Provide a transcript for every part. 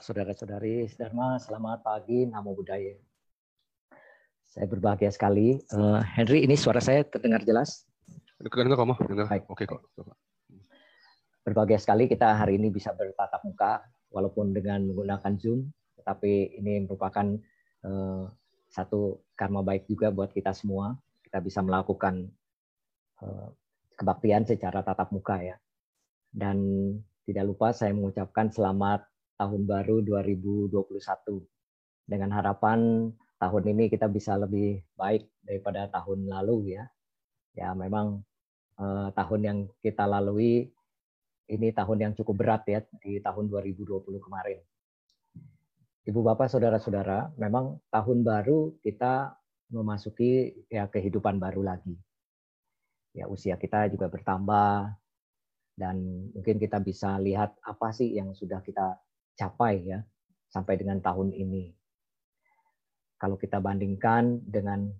saudara-saudari Dharma, selamat pagi, namo buddhaya. Saya berbahagia sekali. Uh, Henry, ini suara saya terdengar jelas? Dengar kamu, dengar. Oke kok. Berbahagia sekali kita hari ini bisa bertatap muka, walaupun dengan menggunakan Zoom, tetapi ini merupakan uh, satu karma baik juga buat kita semua. Kita bisa melakukan uh, kebaktian secara tatap muka ya. Dan tidak lupa saya mengucapkan selamat tahun baru 2021 dengan harapan tahun ini kita bisa lebih baik daripada tahun lalu ya. Ya memang eh, tahun yang kita lalui ini tahun yang cukup berat ya di tahun 2020 kemarin. Ibu Bapak Saudara-saudara, memang tahun baru kita memasuki ya kehidupan baru lagi. Ya usia kita juga bertambah dan mungkin kita bisa lihat apa sih yang sudah kita capai ya sampai dengan tahun ini. Kalau kita bandingkan dengan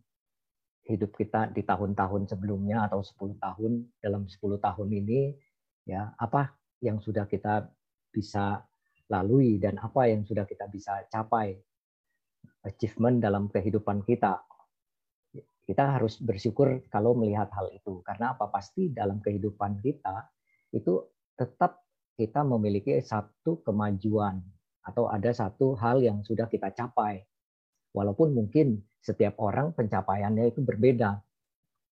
hidup kita di tahun-tahun sebelumnya atau 10 tahun dalam 10 tahun ini ya apa yang sudah kita bisa lalui dan apa yang sudah kita bisa capai achievement dalam kehidupan kita? Kita harus bersyukur kalau melihat hal itu. Karena apa? Pasti dalam kehidupan kita itu tetap kita memiliki satu kemajuan atau ada satu hal yang sudah kita capai. Walaupun mungkin setiap orang pencapaiannya itu berbeda.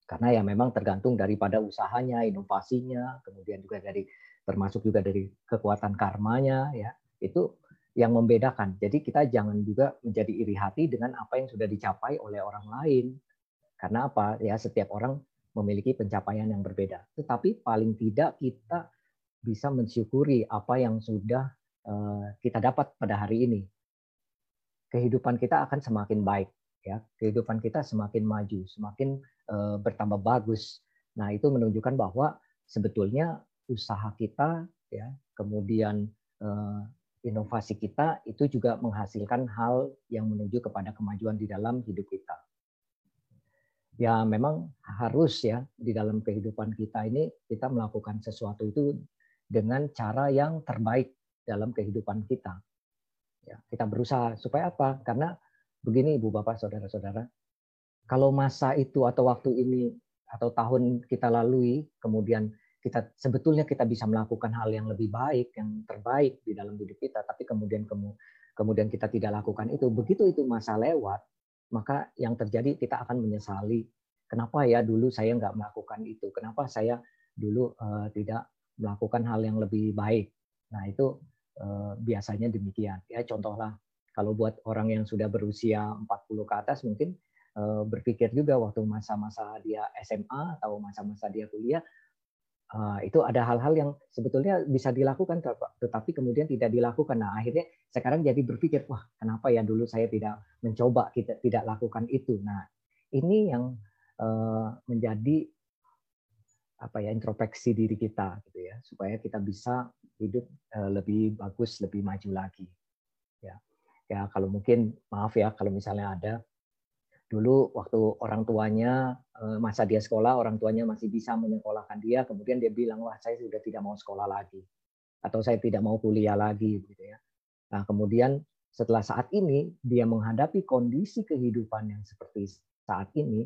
Karena ya memang tergantung daripada usahanya, inovasinya, kemudian juga dari termasuk juga dari kekuatan karmanya ya. Itu yang membedakan. Jadi kita jangan juga menjadi iri hati dengan apa yang sudah dicapai oleh orang lain. Karena apa? Ya setiap orang memiliki pencapaian yang berbeda. Tetapi paling tidak kita bisa mensyukuri apa yang sudah eh, kita dapat pada hari ini. Kehidupan kita akan semakin baik, ya. Kehidupan kita semakin maju, semakin eh, bertambah bagus. Nah, itu menunjukkan bahwa sebetulnya usaha kita, ya, kemudian eh, inovasi kita itu juga menghasilkan hal yang menuju kepada kemajuan di dalam hidup kita ya memang harus ya di dalam kehidupan kita ini kita melakukan sesuatu itu dengan cara yang terbaik dalam kehidupan kita. Ya, kita berusaha supaya apa? Karena begini Ibu Bapak Saudara-saudara, kalau masa itu atau waktu ini atau tahun kita lalui, kemudian kita sebetulnya kita bisa melakukan hal yang lebih baik, yang terbaik di dalam hidup kita, tapi kemudian kemudian kita tidak lakukan itu. Begitu itu masa lewat, maka yang terjadi kita akan menyesali kenapa ya dulu saya nggak melakukan itu, kenapa saya dulu uh, tidak melakukan hal yang lebih baik. Nah, itu eh, biasanya demikian. Ya, contohlah kalau buat orang yang sudah berusia 40 ke atas mungkin eh, berpikir juga waktu masa-masa dia SMA atau masa-masa dia kuliah eh, itu ada hal-hal yang sebetulnya bisa dilakukan tetapi kemudian tidak dilakukan. Nah, akhirnya sekarang jadi berpikir, wah, kenapa ya dulu saya tidak mencoba kita tidak lakukan itu. Nah, ini yang menjadi apa ya introspeksi diri kita gitu ya supaya kita bisa hidup eh, lebih bagus lebih maju lagi. Ya ya kalau mungkin maaf ya kalau misalnya ada dulu waktu orang tuanya eh, masa dia sekolah orang tuanya masih bisa menyekolahkan dia kemudian dia bilang wah saya sudah tidak mau sekolah lagi atau saya tidak mau kuliah lagi gitu ya. Nah kemudian setelah saat ini dia menghadapi kondisi kehidupan yang seperti saat ini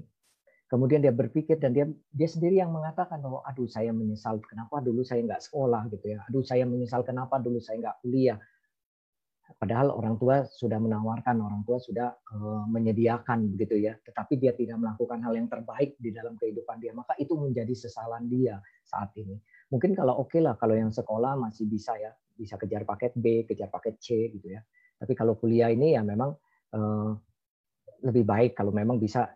kemudian dia berpikir dan dia dia sendiri yang mengatakan bahwa aduh saya menyesal kenapa dulu saya nggak sekolah gitu ya. Aduh saya menyesal kenapa dulu saya nggak kuliah? Padahal orang tua sudah menawarkan orang tua sudah uh, menyediakan begitu ya. Tetapi dia tidak melakukan hal yang terbaik di dalam kehidupan dia. Maka itu menjadi sesalan dia saat ini. Mungkin kalau oke okay lah kalau yang sekolah masih bisa ya. Bisa kejar paket B kejar paket C gitu ya. Tapi kalau kuliah ini ya memang uh, lebih baik kalau memang bisa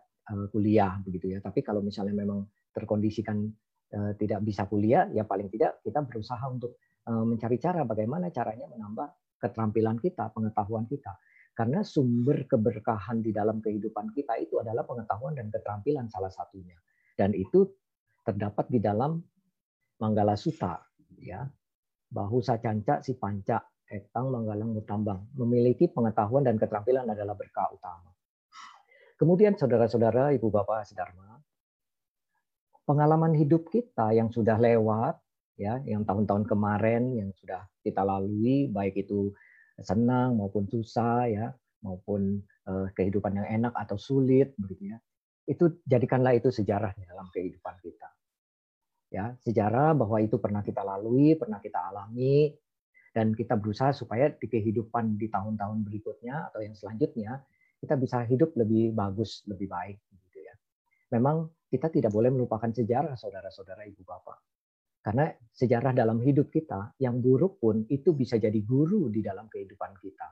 kuliah begitu ya. Tapi kalau misalnya memang terkondisikan eh, tidak bisa kuliah, ya paling tidak kita berusaha untuk eh, mencari cara bagaimana caranya menambah keterampilan kita, pengetahuan kita. Karena sumber keberkahan di dalam kehidupan kita itu adalah pengetahuan dan keterampilan salah satunya. Dan itu terdapat di dalam Manggala Sutta, ya. Bahu sacanca si panca, etang manggalang mutambang. Memiliki pengetahuan dan keterampilan adalah berkah utama. Kemudian saudara-saudara, ibu bapak sedharma, pengalaman hidup kita yang sudah lewat, ya, yang tahun-tahun kemarin yang sudah kita lalui, baik itu senang maupun susah ya, maupun uh, kehidupan yang enak atau sulit begitu ya. Itu jadikanlah itu sejarah dalam kehidupan kita. Ya, sejarah bahwa itu pernah kita lalui, pernah kita alami dan kita berusaha supaya di kehidupan di tahun-tahun berikutnya atau yang selanjutnya kita bisa hidup lebih bagus, lebih baik gitu ya. Memang kita tidak boleh melupakan sejarah saudara-saudara ibu bapak karena sejarah dalam hidup kita yang buruk pun itu bisa jadi guru di dalam kehidupan kita.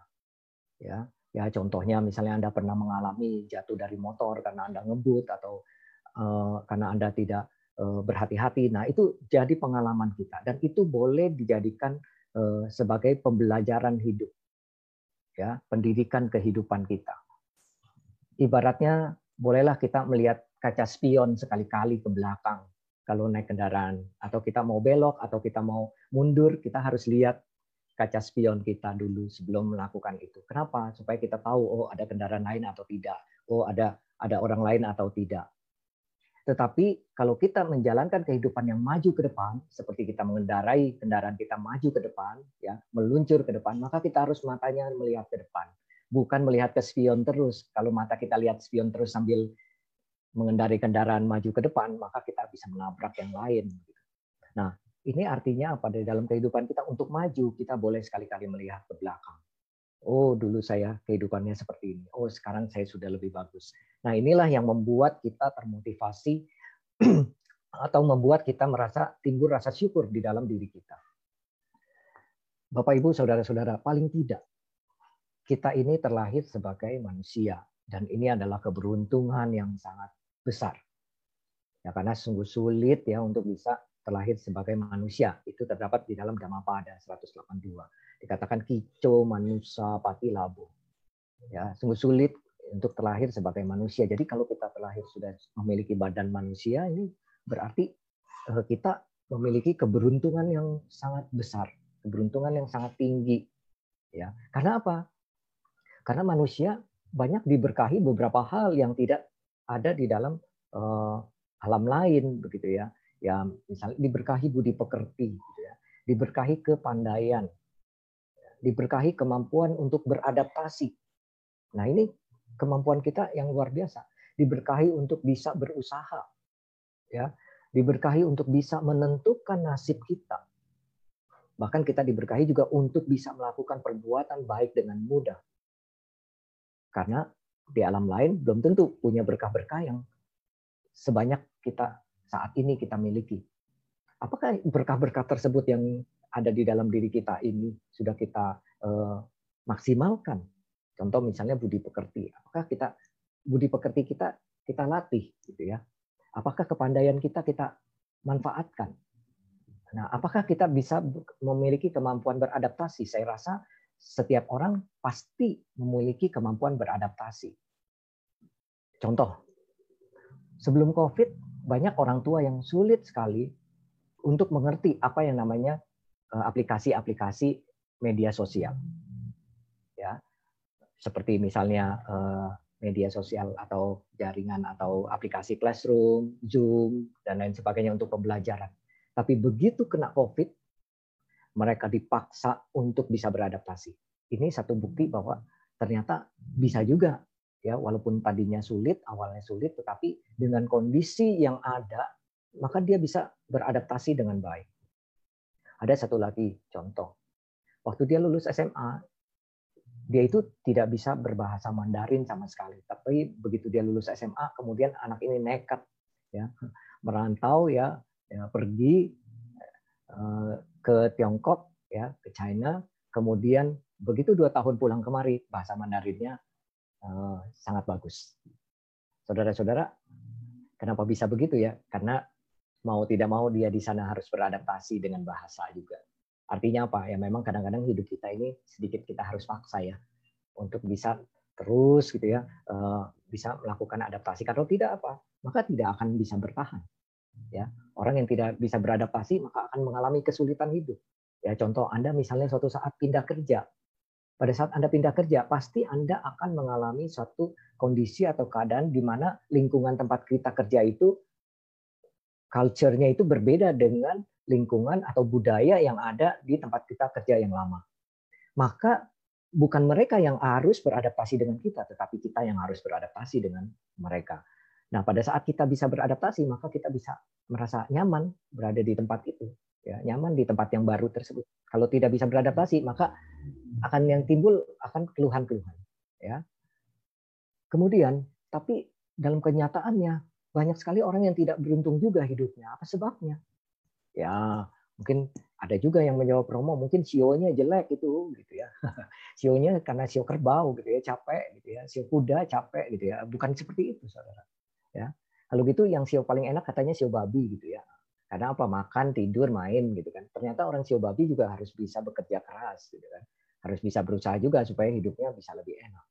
Ya, ya contohnya misalnya Anda pernah mengalami jatuh dari motor karena Anda ngebut atau uh, karena Anda tidak uh, berhati-hati. Nah, itu jadi pengalaman kita dan itu boleh dijadikan uh, sebagai pembelajaran hidup. Ya, pendidikan kehidupan kita. Ibaratnya bolehlah kita melihat kaca spion sekali-kali ke belakang kalau naik kendaraan atau kita mau belok atau kita mau mundur kita harus lihat kaca spion kita dulu sebelum melakukan itu. Kenapa? Supaya kita tahu oh ada kendaraan lain atau tidak. Oh ada ada orang lain atau tidak. Tetapi kalau kita menjalankan kehidupan yang maju ke depan, seperti kita mengendarai kendaraan kita maju ke depan, ya meluncur ke depan, maka kita harus matanya melihat ke depan, bukan melihat ke spion terus. Kalau mata kita lihat spion terus sambil mengendarai kendaraan maju ke depan, maka kita bisa menabrak yang lain. Nah, ini artinya apa? Dari dalam kehidupan kita untuk maju, kita boleh sekali-kali melihat ke belakang. Oh, dulu saya kehidupannya seperti ini. Oh, sekarang saya sudah lebih bagus. Nah, inilah yang membuat kita termotivasi atau membuat kita merasa timbul rasa syukur di dalam diri kita. Bapak, Ibu, saudara-saudara, paling tidak kita ini terlahir sebagai manusia dan ini adalah keberuntungan yang sangat besar. Ya, karena sungguh sulit ya untuk bisa terlahir sebagai manusia. Itu terdapat di dalam Dhammapada 182. Dikatakan kico manusia pati labo. Ya, sungguh sulit untuk terlahir sebagai manusia. Jadi kalau kita terlahir sudah memiliki badan manusia, ini berarti eh, kita memiliki keberuntungan yang sangat besar, keberuntungan yang sangat tinggi. Ya, karena apa? Karena manusia banyak diberkahi beberapa hal yang tidak ada di dalam uh, alam lain begitu ya. Ya misalnya diberkahi budi pekerti gitu ya. Diberkahi kepandaian. Diberkahi kemampuan untuk beradaptasi. Nah, ini kemampuan kita yang luar biasa. Diberkahi untuk bisa berusaha. Ya, diberkahi untuk bisa menentukan nasib kita. Bahkan kita diberkahi juga untuk bisa melakukan perbuatan baik dengan mudah. Karena di alam lain belum tentu punya berkah-berkah yang sebanyak kita saat ini kita miliki. Apakah berkah-berkah tersebut yang ada di dalam diri kita ini sudah kita uh, maksimalkan? Contoh misalnya budi pekerti. Apakah kita budi pekerti kita kita latih gitu ya? Apakah kepandaian kita kita manfaatkan? Nah, apakah kita bisa memiliki kemampuan beradaptasi? Saya rasa setiap orang pasti memiliki kemampuan beradaptasi. Contoh, sebelum COVID, banyak orang tua yang sulit sekali untuk mengerti apa yang namanya eh, aplikasi-aplikasi media sosial. Ya. Seperti misalnya eh, media sosial atau jaringan atau aplikasi Classroom, Zoom, dan lain sebagainya untuk pembelajaran. Tapi begitu kena COVID, mereka dipaksa untuk bisa beradaptasi. Ini satu bukti bahwa ternyata bisa juga ya walaupun tadinya sulit, awalnya sulit tetapi dengan kondisi yang ada maka dia bisa beradaptasi dengan baik. Ada satu lagi contoh. Waktu dia lulus SMA, dia itu tidak bisa berbahasa Mandarin sama sekali. Tapi begitu dia lulus SMA, kemudian anak ini nekat ya merantau ya, ya pergi ke Tiongkok ya ke China. Kemudian begitu dua tahun pulang kemari bahasa Mandarinnya uh, sangat bagus. Saudara-saudara kenapa bisa begitu ya? Karena mau tidak mau dia di sana harus beradaptasi dengan bahasa juga. Artinya apa? Ya memang kadang-kadang hidup kita ini sedikit kita harus paksa ya untuk bisa terus gitu ya uh, bisa melakukan adaptasi. Kalau tidak apa maka tidak akan bisa bertahan ya orang yang tidak bisa beradaptasi maka akan mengalami kesulitan hidup. Ya contoh anda misalnya suatu saat pindah kerja. Pada saat anda pindah kerja pasti anda akan mengalami suatu kondisi atau keadaan di mana lingkungan tempat kita kerja itu culture-nya itu berbeda dengan lingkungan atau budaya yang ada di tempat kita kerja yang lama. Maka bukan mereka yang harus beradaptasi dengan kita, tetapi kita yang harus beradaptasi dengan mereka. Nah, pada saat kita bisa beradaptasi, maka kita bisa merasa nyaman berada di tempat itu, ya, nyaman di tempat yang baru tersebut. Kalau tidak bisa beradaptasi, maka akan yang timbul akan keluhan-keluhan, ya. Kemudian, tapi dalam kenyataannya banyak sekali orang yang tidak beruntung juga hidupnya. Apa sebabnya? Ya, mungkin ada juga yang menjawab promo mungkin sionya jelek itu gitu ya sionya karena sio kerbau gitu ya capek gitu ya sio kuda capek gitu ya bukan seperti itu saudara ya. Kalau gitu yang sio paling enak katanya sio babi gitu ya. Karena apa? Makan tidur main gitu kan. Ternyata orang sio babi juga harus bisa bekerja keras gitu kan. Harus bisa berusaha juga supaya hidupnya bisa lebih enak.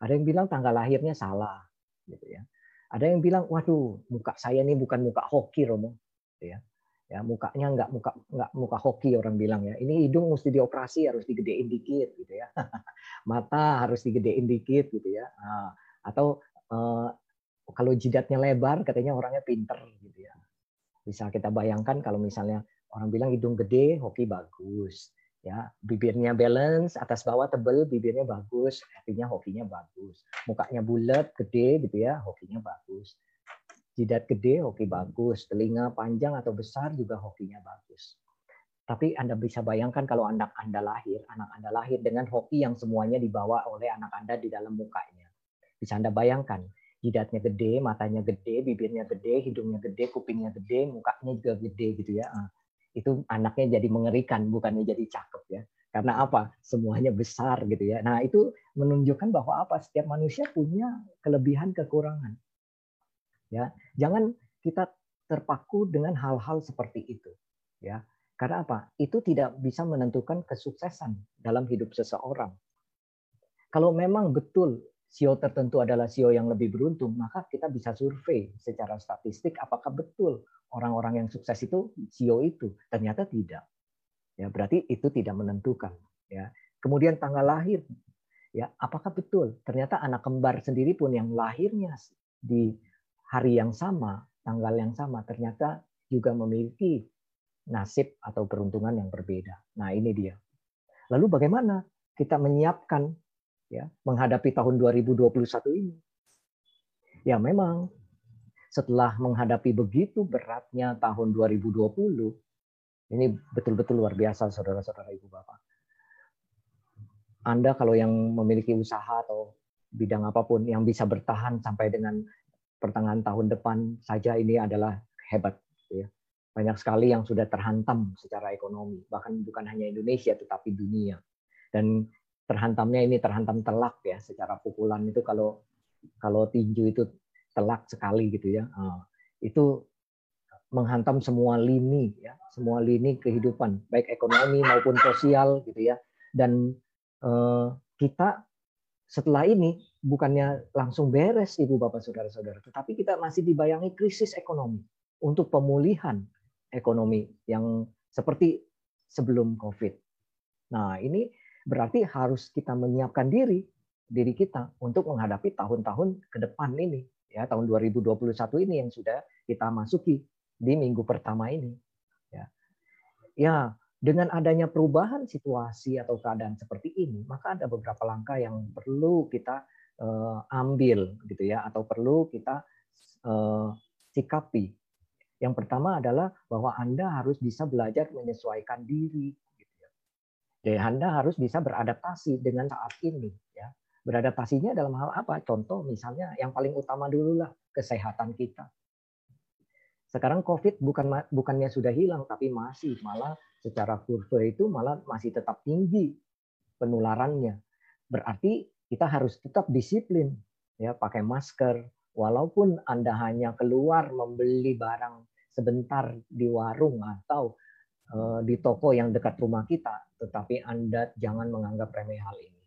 Ada yang bilang tanggal lahirnya salah gitu ya. Ada yang bilang waduh muka saya ini bukan muka hoki Romo. Gitu ya. Ya mukanya nggak muka nggak muka hoki orang bilang ya. Ini hidung mesti dioperasi harus digedein dikit gitu ya. Mata harus digedein dikit gitu ya. Nah, atau uh, kalau jidatnya lebar katanya orangnya pinter gitu ya. Bisa kita bayangkan kalau misalnya orang bilang hidung gede hoki bagus ya. Bibirnya balance atas bawah tebel bibirnya bagus artinya hokinya bagus. Mukanya bulat gede gitu ya hokinya bagus. Jidat gede hoki bagus, telinga panjang atau besar juga hokinya bagus. Tapi Anda bisa bayangkan kalau anak Anda lahir, anak Anda lahir dengan hoki yang semuanya dibawa oleh anak Anda di dalam mukanya. Bisa Anda bayangkan, jidatnya gede, matanya gede, bibirnya gede, hidungnya gede, kupingnya gede, mukanya juga gede gitu ya. Ah, itu anaknya jadi mengerikan, bukannya jadi cakep ya. Karena apa? Semuanya besar gitu ya. Nah, itu menunjukkan bahwa apa? Setiap manusia punya kelebihan kekurangan ya jangan kita terpaku dengan hal-hal seperti itu ya karena apa itu tidak bisa menentukan kesuksesan dalam hidup seseorang kalau memang betul sio tertentu adalah sio yang lebih beruntung maka kita bisa survei secara statistik apakah betul orang-orang yang sukses itu sio itu ternyata tidak ya berarti itu tidak menentukan ya kemudian tanggal lahir ya apakah betul ternyata anak kembar sendiri pun yang lahirnya di hari yang sama, tanggal yang sama, ternyata juga memiliki nasib atau peruntungan yang berbeda. Nah, ini dia. Lalu bagaimana kita menyiapkan ya menghadapi tahun 2021 ini? Ya memang setelah menghadapi begitu beratnya tahun 2020, ini betul-betul luar biasa saudara-saudara ibu bapak. Anda kalau yang memiliki usaha atau bidang apa pun yang bisa bertahan sampai dengan pertengahan tahun depan saja ini adalah hebat. Ya. Banyak sekali yang sudah terhantam secara ekonomi, bahkan bukan hanya Indonesia tetapi dunia. Dan terhantamnya ini terhantam telak ya, secara pukulan itu kalau kalau tinju itu telak sekali gitu ya. Ah, itu menghantam semua lini ya, semua lini kehidupan, baik ekonomi maupun sosial gitu ya. Dan eh, kita setelah ini bukannya langsung beres Ibu Bapak Saudara-saudara, tetapi kita masih dibayangi krisis ekonomi untuk pemulihan ekonomi yang seperti sebelum Covid. Nah, ini berarti harus kita menyiapkan diri diri kita untuk menghadapi tahun-tahun ke depan ini ya tahun 2021 ini yang sudah kita masuki di minggu pertama ini ya ya dengan adanya perubahan situasi atau keadaan seperti ini, maka ada beberapa langkah yang perlu kita uh, ambil, gitu ya, atau perlu kita uh, sikapi. Yang pertama adalah bahwa Anda harus bisa belajar menyesuaikan diri. Jadi Anda harus bisa beradaptasi dengan saat ini. Ya. Beradaptasinya dalam hal apa? Contoh misalnya yang paling utama dulu lah kesehatan kita. Sekarang COVID bukan bukannya sudah hilang, tapi masih malah secara kurva itu malah masih tetap tinggi penularannya. Berarti kita harus tetap disiplin ya pakai masker walaupun Anda hanya keluar membeli barang sebentar di warung atau eh, di toko yang dekat rumah kita, tetapi Anda jangan menganggap remeh hal ini.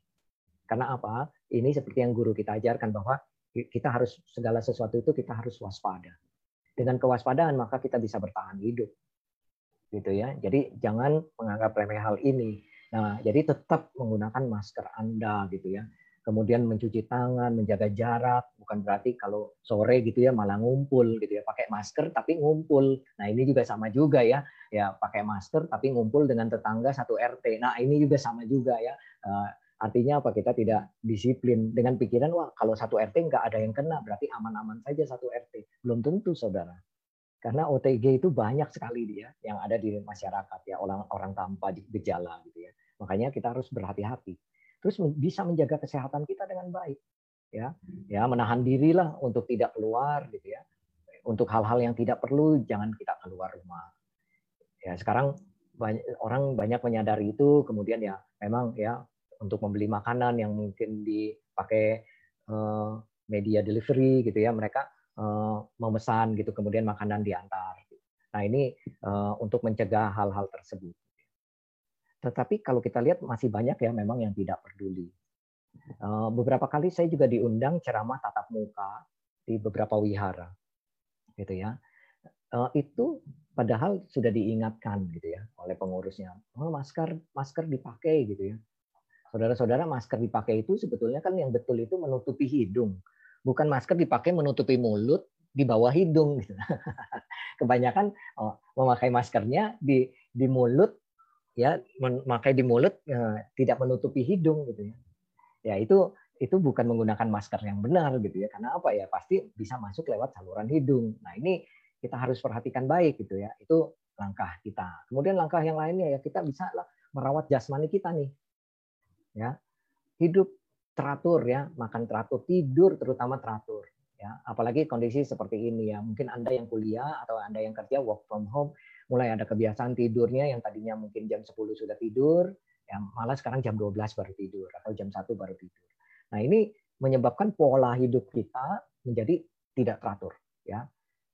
Karena apa? Ini seperti yang guru kita ajarkan bahwa kita harus segala sesuatu itu kita harus waspada. Dengan kewaspadaan maka kita bisa bertahan hidup gitu ya. Jadi jangan menganggap remeh hal ini. Nah, jadi tetap menggunakan masker Anda gitu ya. Kemudian mencuci tangan, menjaga jarak, bukan berarti kalau sore gitu ya malah ngumpul gitu ya, pakai masker tapi ngumpul. Nah, ini juga sama juga ya. Ya, pakai masker tapi ngumpul dengan tetangga satu RT. Nah, ini juga sama juga ya. Eh, Artinya apa? Kita tidak disiplin dengan pikiran wah kalau satu RT nggak ada yang kena berarti aman-aman saja satu RT. Belum tentu saudara. Karena OTG itu banyak sekali dia yang ada di masyarakat ya orang orang tanpa gejala gitu ya. Makanya kita harus berhati-hati. Terus bisa menjaga kesehatan kita dengan baik ya. Ya menahan dirilah untuk tidak keluar gitu ya. Untuk hal-hal yang tidak perlu jangan kita keluar rumah. Ya sekarang banyak orang banyak menyadari itu kemudian ya memang ya untuk membeli makanan yang mungkin dipakai eh, media delivery gitu ya mereka eh, memesan gitu kemudian makanan diantar nah ini eh, untuk mencegah hal-hal tersebut tetapi kalau kita lihat masih banyak ya memang yang tidak peduli beberapa kali saya juga diundang ceramah tatap muka di beberapa wihara gitu ya itu padahal sudah diingatkan gitu ya oleh pengurusnya oh, masker masker dipakai gitu ya Saudara-saudara, masker dipakai itu sebetulnya kan yang betul itu menutupi hidung. Bukan masker dipakai menutupi mulut di bawah hidung. Gitu. Kebanyakan oh, memakai maskernya di di mulut ya memakai di mulut ya, tidak menutupi hidung gitu ya. Ya itu itu bukan menggunakan masker yang benar gitu ya. Karena apa ya? Pasti bisa masuk lewat saluran hidung. Nah, ini kita harus perhatikan baik gitu ya. Itu langkah kita. Kemudian langkah yang lainnya ya kita bisa lah merawat jasmani kita nih ya hidup teratur ya makan teratur tidur terutama teratur ya apalagi kondisi seperti ini ya mungkin anda yang kuliah atau anda yang kerja work from home mulai ada kebiasaan tidurnya yang tadinya mungkin jam 10 sudah tidur ya malah sekarang jam 12 baru tidur atau jam 1 baru tidur. Nah ini menyebabkan pola hidup kita menjadi tidak teratur ya.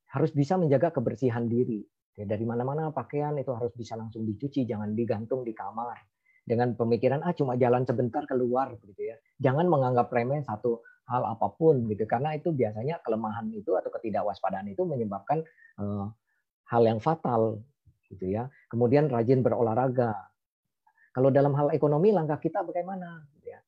Harus bisa menjaga kebersihan diri. Dari mana-mana pakaian itu harus bisa langsung dicuci jangan digantung di kamar. Dengan pemikiran ah cuma jalan sebentar keluar gitu ya. Jangan menganggap remeh satu hal apa pun gitu. Karena itu biasanya kelemahan itu atau ketidakwaspadaan itu menyebabkan uh, hal yang fatal gitu ya. Kemudian rajin berolahraga. Kalau dalam hal ekonomi langkah kita bagaimana gitu ya.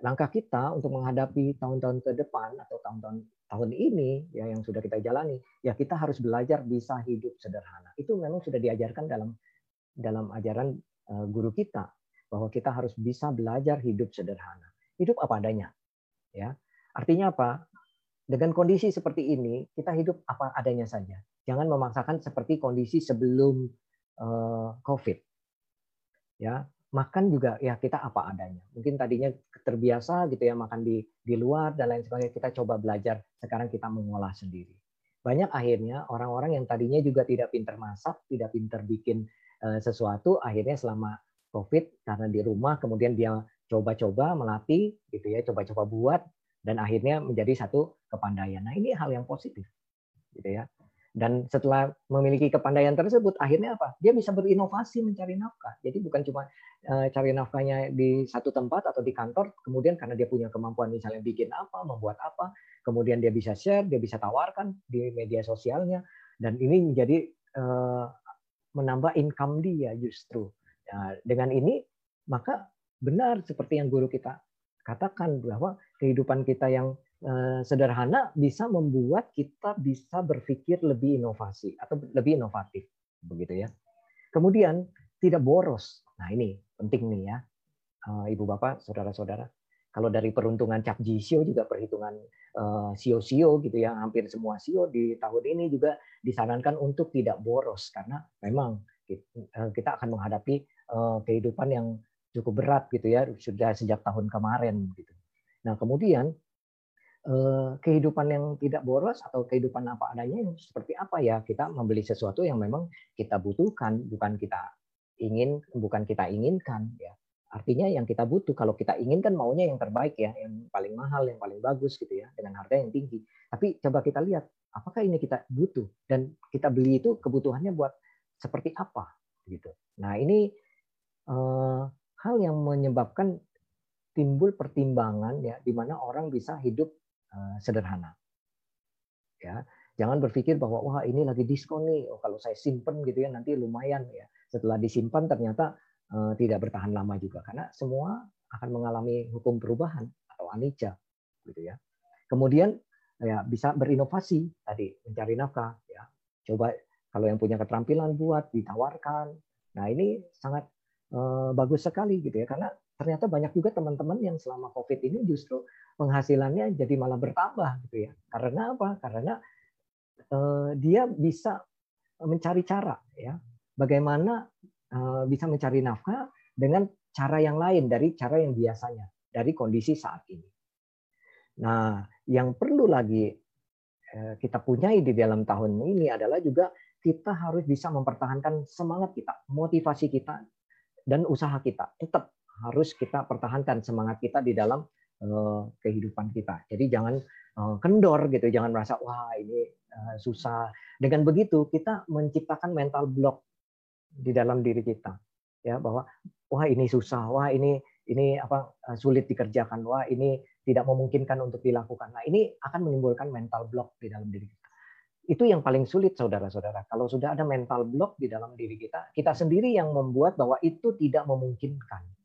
Langkah kita untuk menghadapi tahun-tahun ke depan atau tahun-tahun tahun ini ya yang sudah kita jalani ya kita harus belajar bisa hidup sederhana. Itu memang sudah diajarkan dalam dalam ajaran eh, guru kita bahwa kita harus bisa belajar hidup sederhana. Hidup apa adanya. Ya. Artinya apa? Dengan kondisi seperti ini, kita hidup apa adanya saja. Jangan memaksakan seperti kondisi sebelum uh, COVID. Ya, makan juga ya kita apa adanya. Mungkin tadinya terbiasa gitu ya makan di di luar dan lain sebagainya. Kita coba belajar. Sekarang kita mengolah sendiri. Banyak akhirnya orang-orang yang tadinya juga tidak pintar masak, tidak pintar bikin uh, sesuatu, akhirnya selama COVID karena di rumah kemudian dia coba-coba melatih gitu ya, coba-coba buat dan akhirnya menjadi satu kepandaian. Nah, ini hal yang positif. Gitu ya. Dan setelah memiliki kepandaian tersebut, akhirnya apa? Dia bisa berinovasi mencari nafkah. Jadi bukan cuma eh, cari nafkahnya di satu tempat atau di kantor, kemudian karena dia punya kemampuan misalnya bikin apa, membuat apa, kemudian dia bisa share, dia bisa tawarkan di media sosialnya, dan ini menjadi eh, menambah income dia justru. Nah, dengan ini maka benar seperti yang guru kita katakan bahwa kehidupan kita yang sederhana bisa membuat kita bisa berpikir lebih inovasi atau lebih inovatif begitu ya. Kemudian tidak boros. Nah, ini penting nih ya. Eh, Ibu Bapak, saudara-saudara. Kalau dari peruntungan Cap Jisio juga perhitungan sio-sio gitu ya, hampir semua sio di tahun ini juga disarankan untuk tidak boros karena memang kita akan menghadapi Eh, kehidupan yang cukup berat gitu ya sudah sejak tahun kemarin gitu. Nah kemudian eh, kehidupan yang tidak boros atau kehidupan apa adanya seperti apa ya? Kita membeli sesuatu yang memang kita butuhkan bukan kita ingin bukan kita inginkan ya. Artinya yang kita butuh kalau kita inginkan maunya yang terbaik ya yang paling mahal yang paling bagus gitu ya dengan harga yang tinggi. Tapi coba kita lihat apakah ini kita butuh dan kita beli itu kebutuhannya buat seperti apa gitu. Nah ini Eh, hal yang menyebabkan timbul pertimbangan ya di mana orang bisa hidup sederhana. Ya, jangan berpikir bahwa wah ini lagi diskon nih, oh kalau saya simpen gitu ya nanti lumayan ya. Setelah disimpan ternyata uh, tidak bertahan lama juga karena semua akan mengalami hukum perubahan atau anicca gitu ya. Kemudian ya bisa berinovasi tadi mencari nafkah ya. Coba kalau yang punya keterampilan buat ditawarkan. Nah, ini sangat Eh, bagus sekali gitu ya karena ternyata banyak juga teman-teman yang selama COVID ini justru penghasilannya jadi malah bertambah gitu ya. Karena apa? Karena uh, dia bisa mencari cara ya, bagaimana uh, bisa mencari nafkah dengan cara yang lain dari cara yang biasanya dari kondisi saat ini. Nah, yang perlu lagi uh, kita punyai di dalam tahun ini adalah juga kita harus bisa mempertahankan semangat kita, motivasi kita, dan usaha kita. Tetap harus kita pertahankan semangat kita di dalam uh, kehidupan kita. Jadi jangan uh, kendor gitu, jangan merasa wah ini uh, susah. Dengan begitu kita menciptakan mental block di dalam diri kita, ya bahwa wah ini susah, wah ini ini apa sulit dikerjakan, wah ini tidak memungkinkan untuk dilakukan. Nah ini akan menimbulkan mental block di dalam diri kita. Itu yang paling sulit, saudara-saudara. Kalau sudah ada mental block di dalam diri kita, kita sendiri yang membuat bahwa itu tidak memungkinkan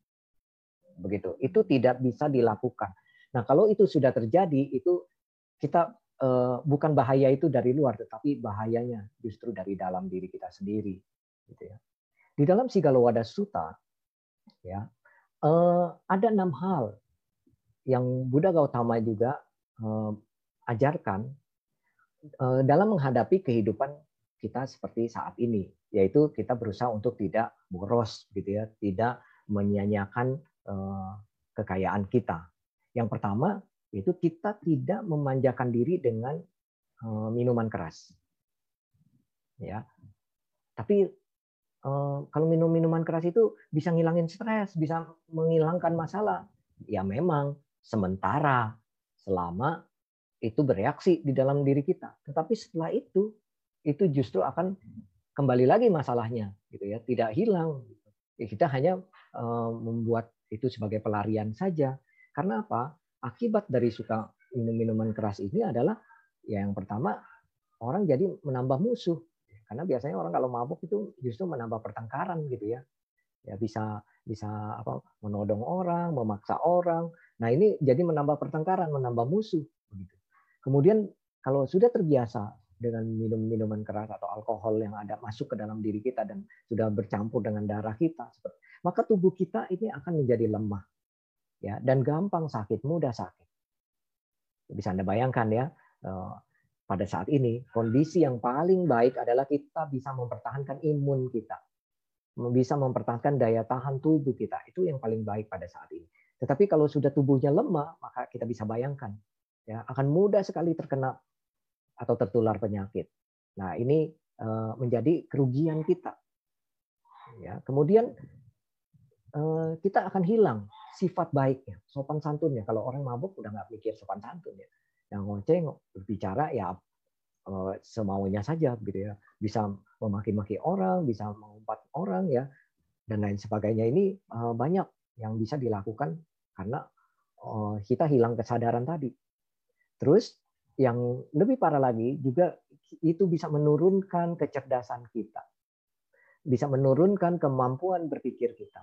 begitu. Itu tidak bisa dilakukan. Nah, kalau itu sudah terjadi, itu kita eh, bukan bahaya itu dari luar, tetapi bahayanya justru dari dalam diri kita sendiri. Gitu ya. Di dalam Sigalowada Sutta, ya eh, ada enam hal yang Buddha Gautama juga eh, ajarkan eh, dalam menghadapi kehidupan kita seperti saat ini, yaitu kita berusaha untuk tidak boros, gitu ya, tidak menyia-nyiakan Eh, kekayaan kita. Yang pertama itu kita tidak memanjakan diri dengan eh, minuman keras. Ya. Tapi eh, kalau minum minuman keras itu bisa ngilangin stres, bisa menghilangkan masalah. Ya memang sementara selama itu bereaksi di dalam diri kita. Tetapi setelah itu itu justru akan kembali lagi masalahnya gitu ya, tidak hilang. Ya, kita hanya membuat itu sebagai pelarian saja. Karena apa? Akibat dari suka minum minuman keras ini adalah ya yang pertama orang jadi menambah musuh. Karena biasanya orang kalau mabuk itu justru menambah pertengkaran gitu ya. Ya bisa bisa apa menodong orang, memaksa orang. Nah, ini jadi menambah pertengkaran, menambah musuh begitu. Kemudian kalau sudah terbiasa dengan minum minuman keras atau alkohol yang ada masuk ke dalam diri kita dan sudah bercampur dengan darah kita maka tubuh kita ini akan menjadi lemah ya dan gampang sakit, mudah sakit. Bisa Anda bayangkan ya, eh, pada saat ini kondisi yang paling baik adalah kita bisa mempertahankan imun kita. Bisa mempertahankan daya tahan tubuh kita. Itu yang paling baik pada saat ini. Tetapi kalau sudah tubuhnya lemah, maka kita bisa bayangkan ya akan mudah sekali terkena atau tertular penyakit. Nah, ini eh, menjadi kerugian kita. Ya, kemudian Eh, kita akan hilang sifat baiknya, sopan santunnya. Kalau orang mabuk udah nggak mikir sopan santun ya. Yang ngoceh berbicara ya eh, semaunya saja gitu ya. Bisa memaki-maki orang, bisa mengumpat orang ya dan lain sebagainya. Ini banyak yang bisa dilakukan karena kita hilang kesadaran tadi. Terus yang lebih parah lagi juga itu bisa menurunkan kecerdasan kita. Bisa menurunkan kemampuan berpikir kita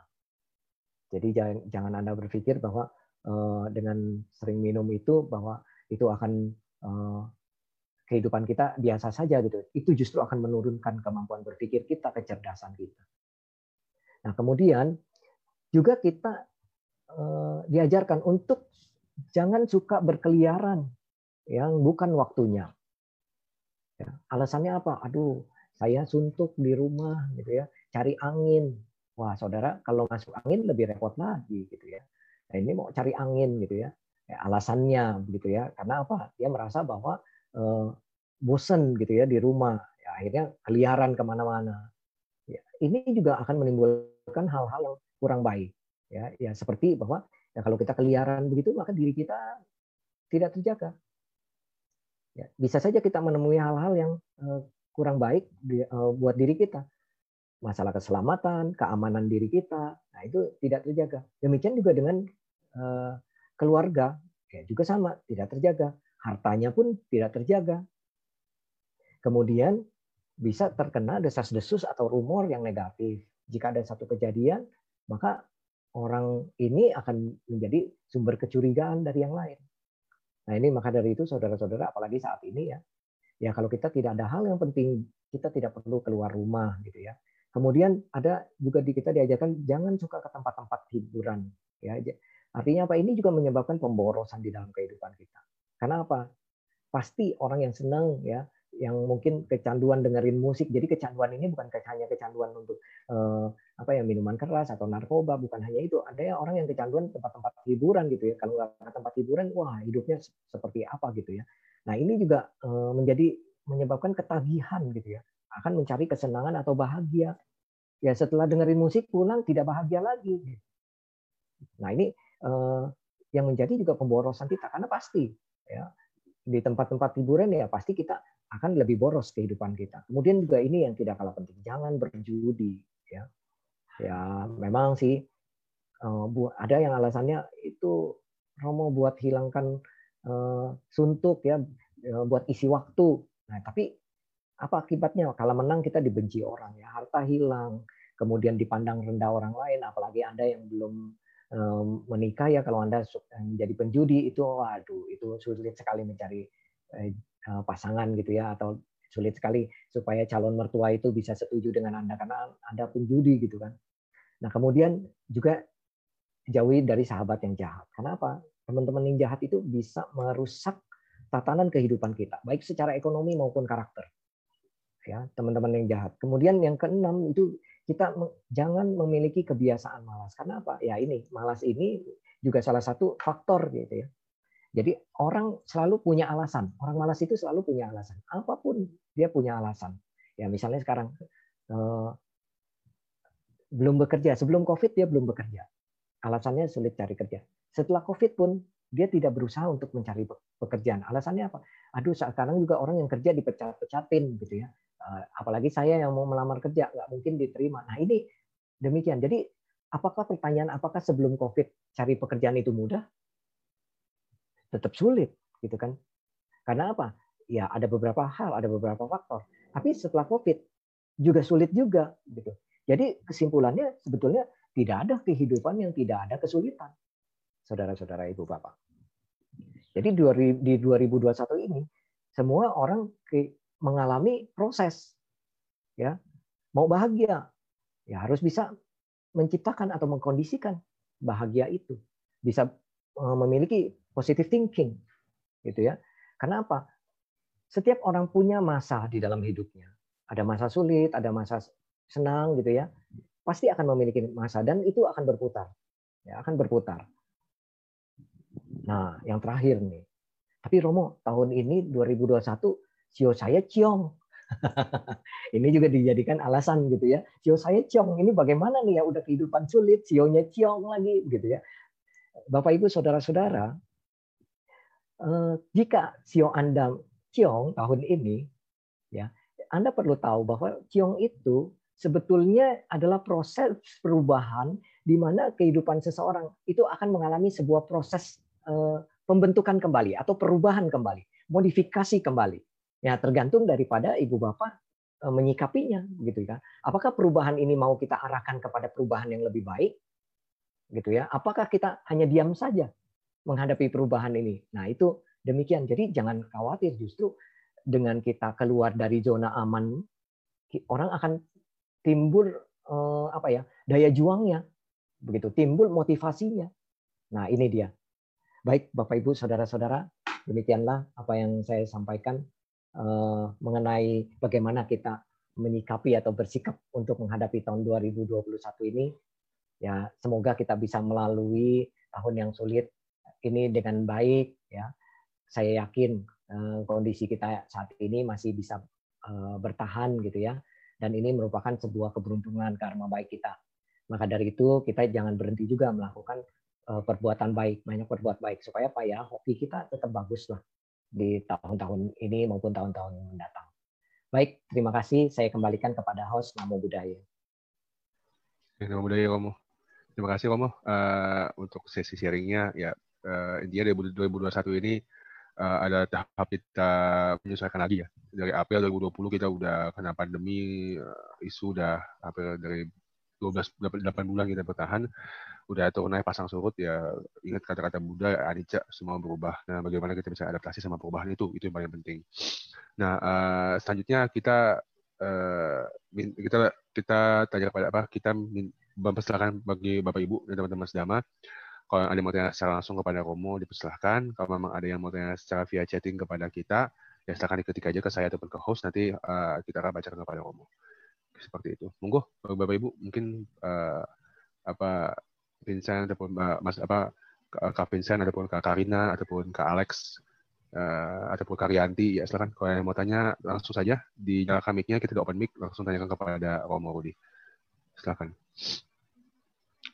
jadi jangan, Anda berpikir bahwa uh, dengan sering minum itu bahwa itu akan uh, kehidupan kita biasa saja gitu. Itu justru akan menurunkan kemampuan berpikir kita, kecerdasan kita. Nah, kemudian juga kita uh, diajarkan untuk jangan suka berkeliaran yang bukan waktunya. Ya, alasannya apa? Aduh, saya suntuk di rumah gitu ya, cari angin. Wah, saudara, kalau masuk angin lebih repot lagi gitu ya. Nah, ini mau cari angin gitu ya. ya alasannya begitu ya. Karena apa? Dia merasa bahwa eh, bosen gitu ya di rumah. Ya, akhirnya keliaran ke mana-mana. Ya, ini juga akan menimbulkan hal-hal yang kurang baik. Ya, ya seperti bahwa ya kalau kita keliaran begitu maka diri kita tidak terjaga. Ya, bisa saja kita menemui hal-hal yang eh, kurang baik eh, buat diri kita masalah keselamatan, keamanan diri kita, nah itu tidak terjaga. Demikian juga dengan uh, keluarga, ya juga sama, tidak terjaga. Hartanya pun tidak terjaga. Kemudian bisa terkena desas-desus atau rumor yang negatif. Jika ada satu kejadian, maka orang ini akan menjadi sumber kecurigaan dari yang lain. Nah ini maka dari itu saudara-saudara, apalagi saat ini ya, ya kalau kita tidak ada hal yang penting, kita tidak perlu keluar rumah gitu ya Kemudian ada juga di kita diajarkan jangan suka ke tempat-tempat hiburan. Ya, artinya apa? Ini juga menyebabkan pemborosan di dalam kehidupan kita. Karena apa? Pasti orang yang senang ya, yang mungkin kecanduan dengerin musik. Jadi kecanduan ini bukan hanya kecanduan untuk eh, apa ya minuman keras atau narkoba, bukan hanya itu. Ada yang orang yang kecanduan tempat-tempat hiburan gitu ya. Kalau nggak tempat hiburan, wah hidupnya seperti apa gitu ya. Nah ini juga eh, menjadi menyebabkan ketagihan gitu ya. Akan mencari kesenangan atau bahagia. Ya setelah dengerin musik pulang tidak bahagia lagi. Nah ini eh, yang menjadi juga pemborosan kita karena pasti ya di tempat-tempat hiburan ya pasti kita akan lebih boros kehidupan kita. Kemudian juga ini yang tidak kalah penting, jangan berjudi ya. Ya memang sih eh, ada yang alasannya itu Romo buat hilangkan eh, suntuk ya, buat isi waktu. Nah, tapi apa akibatnya? Kalau menang kita dibenci orang ya, harta hilang, kemudian dipandang rendah orang lain, apalagi Anda yang belum menikah ya kalau anda menjadi penjudi itu waduh itu sulit sekali mencari eh, eh, pasangan gitu ya atau sulit sekali supaya calon mertua itu bisa setuju dengan anda karena anda penjudi gitu kan nah kemudian juga jauhi dari sahabat yang jahat kenapa teman-teman yang jahat itu bisa merusak tatanan kehidupan kita baik secara ekonomi maupun karakter ya teman-teman yang jahat kemudian yang keenam itu kita jangan memiliki kebiasaan malas. Karena apa? Ya ini, malas ini juga salah satu faktor gitu ya. Jadi orang selalu punya alasan. Orang malas itu selalu punya alasan. Apa pun dia punya alasan. Ya misalnya sekarang eh, belum bekerja. Sebelum COVID dia belum bekerja. Alasannya sulit cari kerja. Setelah COVID pun dia tidak berusaha untuk mencari pekerjaan. Alasannya apa? Aduh, sekarang juga orang yang kerja dipecat-pecatin gitu ya. Eh, apalagi saya yang mau melamar kerja nggak mungkin diterima. Nah ini demikian. Jadi apakah pertanyaan apakah sebelum COVID cari pekerjaan itu mudah? Tetap sulit, gitu kan? Karena apa? Ya ada beberapa hal, ada beberapa faktor. Tapi setelah COVID juga sulit juga, gitu. Jadi kesimpulannya sebetulnya tidak ada kehidupan yang tidak ada kesulitan, saudara-saudara ibu bapak. Jadi di 2021 ini semua orang mengalami proses ya. Mau bahagia ya harus bisa menciptakan atau mengkondisikan bahagia itu. Bisa eh, memiliki positive thinking gitu ya. Karena apa? Setiap orang punya masa di dalam hidupnya. Ada masa sulit ada masa senang gitu ya pasti akan memiliki masa dan itu akan berputar ya akan berputar nah yang terakhir nih tapi Romo tahun ini 2021 Sio saya ciong. ini juga dijadikan alasan gitu ya. Sio saya ciong. Ini bagaimana nih ya udah kehidupan sulit, sionya ciong lagi gitu ya. Bapak Ibu saudara-saudara, eh, jika sio Anda ciong tahun ini ya, Anda perlu tahu bahwa ciong itu sebetulnya adalah proses perubahan di mana kehidupan seseorang itu akan mengalami sebuah proses eh, pembentukan kembali atau perubahan kembali, modifikasi kembali. Ya tergantung daripada ibu bapak eh, menyikapinya gitu ya. Apakah perubahan ini mau kita arahkan kepada perubahan yang lebih baik? Gitu ya. Apakah kita hanya diam saja menghadapi perubahan ini? Nah, itu demikian. Jadi jangan khawatir justru dengan kita keluar dari zona aman orang akan timbul eh, apa ya? daya juangnya. Begitu, timbul motivasinya. Nah, ini dia. Baik Bapak Ibu, saudara-saudara, demikianlah apa yang saya sampaikan Eh, mengenai bagaimana kita menyikapi atau bersikap untuk menghadapi tahun 2021 ini. Ya, semoga kita bisa melalui tahun yang sulit ini dengan baik ya. Saya yakin eh, kondisi kita saat ini masih bisa eh, bertahan gitu ya. Dan ini merupakan sebuah keberuntungan karma baik kita. Maka dari itu kita jangan berhenti juga melakukan perbuatan baik, banyak berbuat baik supaya apa ya hoki kita tetap bagus lah di tahun-tahun ini maupun tahun-tahun mendatang. Baik, terima kasih. Saya kembalikan kepada host Namo Budaya. Namo Budaya, Romo. Terima kasih, Romo, uh, untuk sesi sharingnya. Ya, uh, intinya 2021 ini uh, ada tahap kita menyesuaikan lagi ya. Dari April 2020 kita udah kena pandemi, uh, isu udah April dari 12 8 bulan kita bertahan udah naik pasang surut ya ingat kata-kata Buddha anicca semua berubah. Nah bagaimana kita bisa adaptasi sama perubahan itu? Itu yang paling penting. Nah uh, selanjutnya kita uh, kita kita tanya kepada apa? Kita mempersilahkan bagi bapak ibu dan teman-teman sedama Kalau ada yang mau tanya secara langsung kepada Romo, dipersilahkan. Kalau memang ada yang mau tanya secara via chatting kepada kita, ya silakan diketik aja ke saya ataupun ke host. Nanti uh, kita akan bacakan kepada Romo. Seperti itu. Monggo, Bapak Ibu, mungkin uh, apa Vincent ataupun uh, Mas apa Kak Vincent ataupun Kak Karina ataupun Kak Alex uh, ataupun Kak Rianti, ya silakan kalau yang mau tanya langsung saja di nyalakan mic-nya kita open mic langsung tanyakan kepada Romo Rudi. Silakan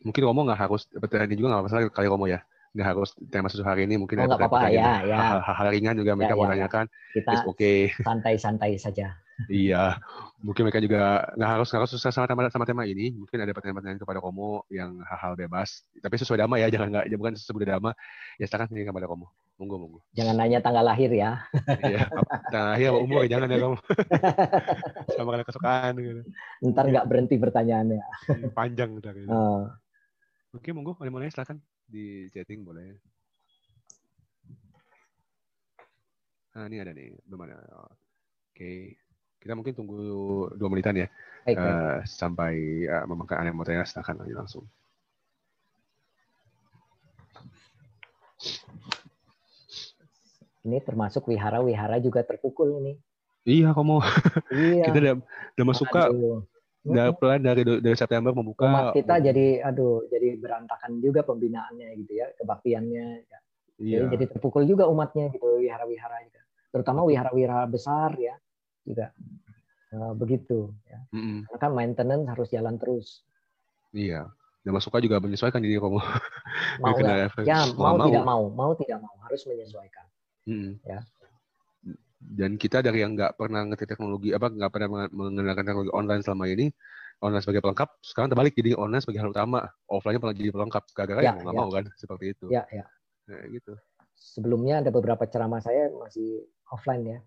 mungkin Romo nggak harus ini juga nggak masalah kali Romo ya. Nggak harus tema sesuatu hari ini mungkin oh, ada apa-apa. ya, ya. hal-hal ringan juga mereka ya, mau ya, tanyakan. Kita oke okay. santai-santai saja. Iya. Mungkin mereka juga nggak harus nggak harus susah sama tema sama tema ini. Mungkin ada pertanyaan-pertanyaan kepada Romo yang hal-hal bebas. Tapi sesuai dama ya jangan nggak bukan sesuai dama ya silakan ini kepada Romo. Monggo monggo. Jangan nanya tanggal lahir ya. Iya tanggal lahir umur ya jangan ya Romo. Sama kalian kesukaan gitu. ntar nggak berhenti pertanyaannya. Panjang ntar gitu. oh. Oke, monggo, boleh mulai silakan di chatting boleh. Nah, ini ada nih, belum ada. Oke, kita mungkin tunggu dua menitan ya, baik, baik. Uh, sampai uh, memakan yang mau tanya, silakan langsung. Ini termasuk wihara-wihara juga terpukul ini. Iya, kamu. Iya. kita udah, udah suka Udah pelan dari dari September membuka. Umat kita jadi aduh jadi berantakan juga pembinaannya gitu ya, kebaktiannya. Ya. Iya. Jadi, jadi terpukul juga umatnya gitu wihara-wihara juga. Terutama wihara-wihara besar ya juga uh, begitu ya. Mm. Karena kan maintenance harus jalan terus. Iya. Dan Mas Suka juga menyesuaikan diri kamu. Mau ya, mau, mau, tidak mau, mau tidak mau harus menyesuaikan. Mm. Ya dan kita dari yang nggak pernah ngerti teknologi apa nggak pernah mengenalkan teknologi online selama ini online sebagai pelengkap sekarang terbalik jadi online sebagai hal utama. Offline pernah jadi pelengkap. Gara-gara ya, yang nggak ya. mau kan? Seperti itu. Ya ya. Nah, gitu. Sebelumnya ada beberapa ceramah saya masih offline ya.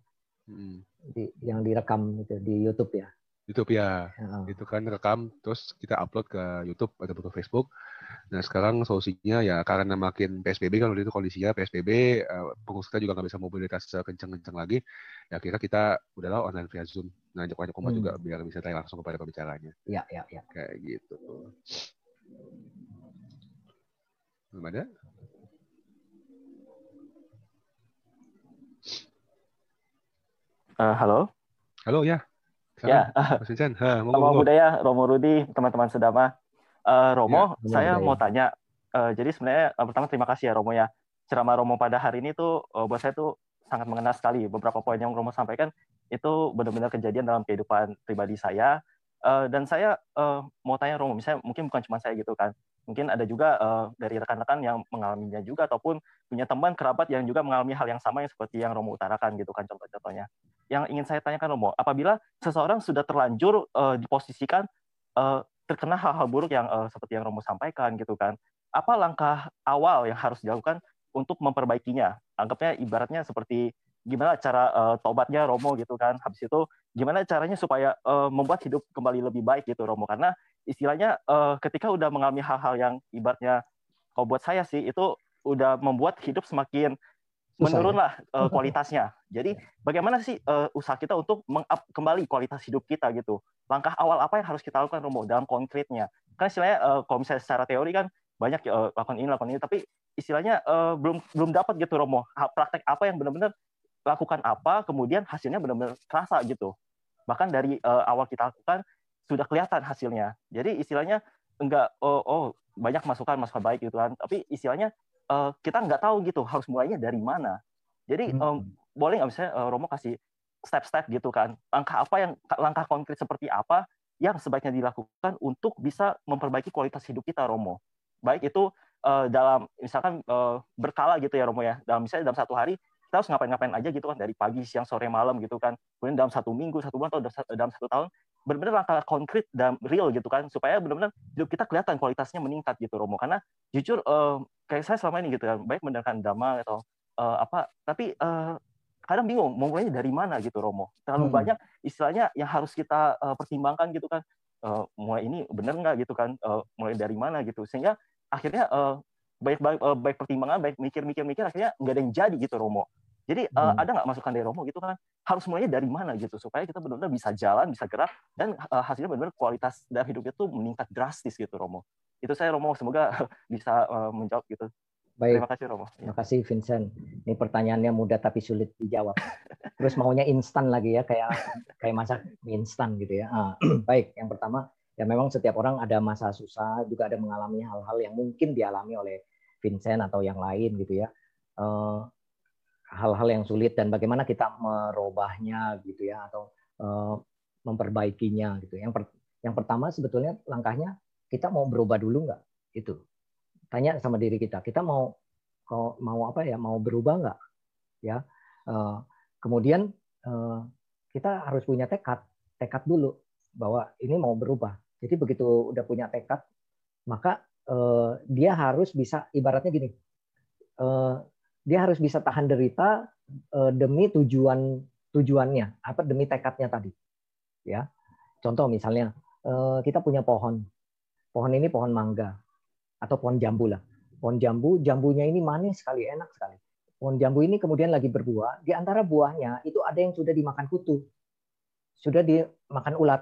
Hmm. di, yang direkam itu di YouTube ya YouTube ya, oh. itu kan rekam terus kita upload ke YouTube atau ke Facebook. Nah sekarang solusinya ya karena makin PSBB kan waktu itu kondisinya PSBB, uh, eh, pengurus kita juga nggak bisa mobilitas kenceng-kenceng lagi. Ya kira kita udahlah online via Zoom. Nah ajak-ajak umat hmm. juga biar bisa tanya langsung kepada pembicaranya. Iya iya iya. Kayak gitu. Belum ada? Uh, halo. Halo ya. Ya, Mas Vincent. Romo Budaya, Romo Rudi, teman-teman Sedama. Uh, Romo, ya, saya budaya. mau tanya. Uh, jadi sebenarnya uh, pertama terima kasih ya Romo ya. Ceramah Romo pada hari ini tuh uh, buat saya tuh sangat mengena sekali. Beberapa poin yang Romo sampaikan itu benar-benar kejadian dalam kehidupan pribadi saya. Uh, dan saya uh, mau tanya Romo, misalnya mungkin bukan cuma saya gitu kan. Mungkin ada juga uh, dari rekan-rekan yang mengalaminya juga ataupun punya teman kerabat yang juga mengalami hal yang sama yang seperti yang Romo utarakan gitu kan contoh-contohnya yang ingin saya tanyakan Romo, apabila seseorang sudah terlanjur uh, diposisikan uh, terkena hal-hal buruk yang uh, seperti yang Romo sampaikan gitu kan, apa langkah awal yang harus dilakukan untuk memperbaikinya? Anggapnya ibaratnya seperti gimana cara uh, tobatnya Romo gitu kan, habis itu gimana caranya supaya uh, membuat hidup kembali lebih baik gitu Romo, karena istilahnya uh, ketika udah mengalami hal-hal yang ibaratnya kalau buat saya sih itu udah membuat hidup semakin menurunlah uh, kualitasnya. Jadi bagaimana sih uh, usaha kita untuk mengup kembali kualitas hidup kita gitu? Langkah awal apa yang harus kita lakukan Romo dalam konkretnya? Kan istilahnya uh, kalau misalnya secara teori kan banyak uh, lakukan ini lakukan ini, tapi istilahnya uh, belum belum dapat gitu Romo. Praktek apa yang benar-benar lakukan apa, kemudian hasilnya benar-benar terasa gitu. Bahkan dari uh, awal kita lakukan sudah kelihatan hasilnya. Jadi istilahnya enggak oh, oh banyak masukan masukan baik gitu kan, tapi istilahnya uh, kita nggak tahu gitu harus mulainya dari mana. Jadi hmm. um, boleh nggak misalnya uh, Romo kasih step-step gitu kan, langkah apa yang langkah konkret seperti apa yang sebaiknya dilakukan untuk bisa memperbaiki kualitas hidup kita Romo. Baik itu uh, dalam misalkan uh, berkala gitu ya Romo ya. Dalam misalnya dalam satu hari kita harus ngapain-ngapain aja gitu kan dari pagi, siang, sore, malam gitu kan. Kemudian dalam satu minggu, satu bulan atau dalam satu tahun benar-benar langkah konkret dan real gitu kan supaya benar-benar hidup kita kelihatan kualitasnya meningkat gitu Romo. Karena jujur uh, kayak saya selama ini gitu kan baik mendengarkan drama atau uh, apa tapi uh, kadang bingung mau mulainya dari mana gitu Romo. Terlalu hmm. banyak istilahnya yang harus kita uh, pertimbangkan gitu kan. Uh, mulai ini benar nggak gitu kan uh, mulai dari mana gitu. Sehingga akhirnya uh, baik baik uh, baik pertimbangan baik mikir-mikir-mikir akhirnya nggak ada yang jadi gitu Romo jadi hmm. uh, ada nggak masukan dari Romo gitu kan harus mulainya dari mana gitu supaya kita benar-benar bisa jalan, bisa gerak dan uh, hasilnya benar-benar kualitas dalam hidupnya tuh meningkat drastis gitu Romo. itu saya Romo semoga bisa uh, menjawab gitu. Baik. Terima kasih Romo. Terima kasih Vincent. Ini pertanyaannya mudah tapi sulit dijawab. Terus maunya instan lagi ya kayak kayak masak mie instan gitu ya. Ah, baik, yang pertama ya memang setiap orang ada masa susah, juga ada mengalami hal-hal yang mungkin dialami oleh Vincent atau yang lain gitu ya. Uh, hal-hal yang sulit dan bagaimana kita merubahnya gitu ya atau uh, memperbaikinya gitu. Yang per, yang pertama sebetulnya langkahnya kita mau berubah dulu nggak? Itu tanya sama diri kita. Kita mau mau apa ya? Mau berubah nggak? Ya. Uh, kemudian uh, kita harus punya tekad, tekad dulu bahwa ini mau berubah. Jadi begitu udah punya tekad, maka uh, dia harus bisa ibaratnya gini. Uh, dia harus bisa tahan derita uh, demi tujuan tujuannya apa demi tekadnya tadi. Ya contoh misalnya uh, kita punya pohon. Pohon ini pohon mangga atau pohon jambu lah. Pohon jambu jambunya ini manis sekali enak sekali. Pohon jambu ini kemudian lagi berbuah di antara buahnya itu ada yang sudah dimakan kutu sudah dimakan ulat.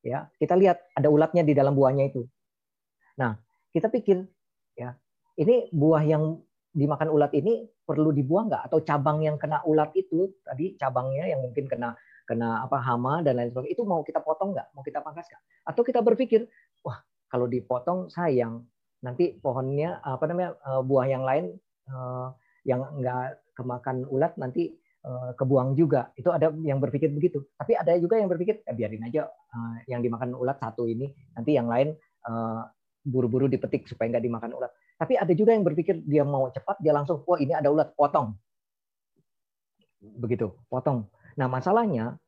Ya kita lihat ada ulatnya di dalam buahnya itu. Nah kita pikir ya ini buah yang dimakan ulat ini perlu dibuang nggak? Atau cabang yang kena ulat itu tadi cabangnya yang mungkin kena kena apa hama dan lain sebagainya itu mau kita potong nggak? Mau kita pangkas nggak? Atau kita berpikir wah kalau dipotong sayang. Nanti pohonnya apa namanya eh, buah yang lain eh, yang nggak kemakan ulat nanti eh, kebuang juga. Itu ada yang berpikir begitu. Tapi ada juga yang berpikir eh, biarin aja yang dimakan ulat satu ini nanti yang lain buru-buru dipetik supaya nggak dimakan ulat tapi ada juga yang berpikir dia mau cepat, dia langsung, wah ini ada ulat, potong. Begitu, potong. Nah masalahnya,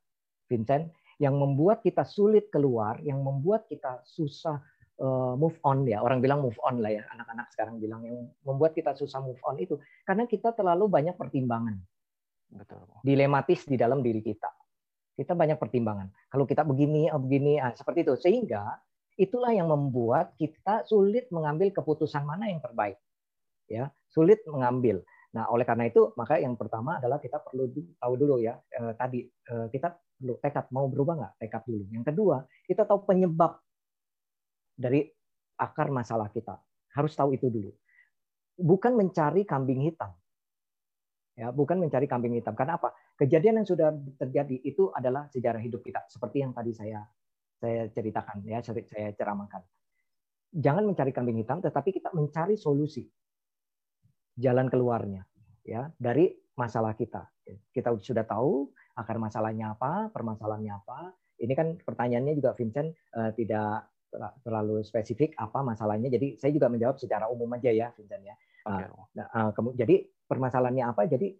Vincent, yang membuat kita sulit keluar, yang membuat kita susah uh, move on ya, orang bilang move on lah ya, anak-anak sekarang bilang yang membuat kita susah move on itu karena kita terlalu banyak pertimbangan. Betul. Dilematis di dalam diri kita. Kita banyak pertimbangan. Kalau kita begini, oh begini, ah, seperti itu. Sehingga itulah yang membuat kita sulit mengambil keputusan mana yang terbaik. Ya, sulit mengambil. Nah, oleh karena itu, maka yang pertama adalah kita perlu tahu dulu ya, eh, tadi eh, kita perlu tekad mau berubah nggak? Tekad dulu. Yang kedua, kita tahu penyebab dari akar masalah kita. Harus tahu itu dulu. Bukan mencari kambing hitam. Ya, bukan mencari kambing hitam. Karena apa? Kejadian yang sudah terjadi itu adalah sejarah hidup kita. Seperti yang tadi saya saya ceritakan ya saya ceramahkan. Jangan mencari kambing hitam tetapi kita mencari solusi. Jalan keluarnya ya dari masalah kita. Kita sudah tahu akar masalahnya apa permasalahannya apa. Ini kan pertanyaannya juga Vincent uh, tidak terlalu spesifik apa masalahnya. Jadi saya juga menjawab secara umum aja ya Vincent ya. Okay. uh, uh, jadi permasalahannya apa? Jadi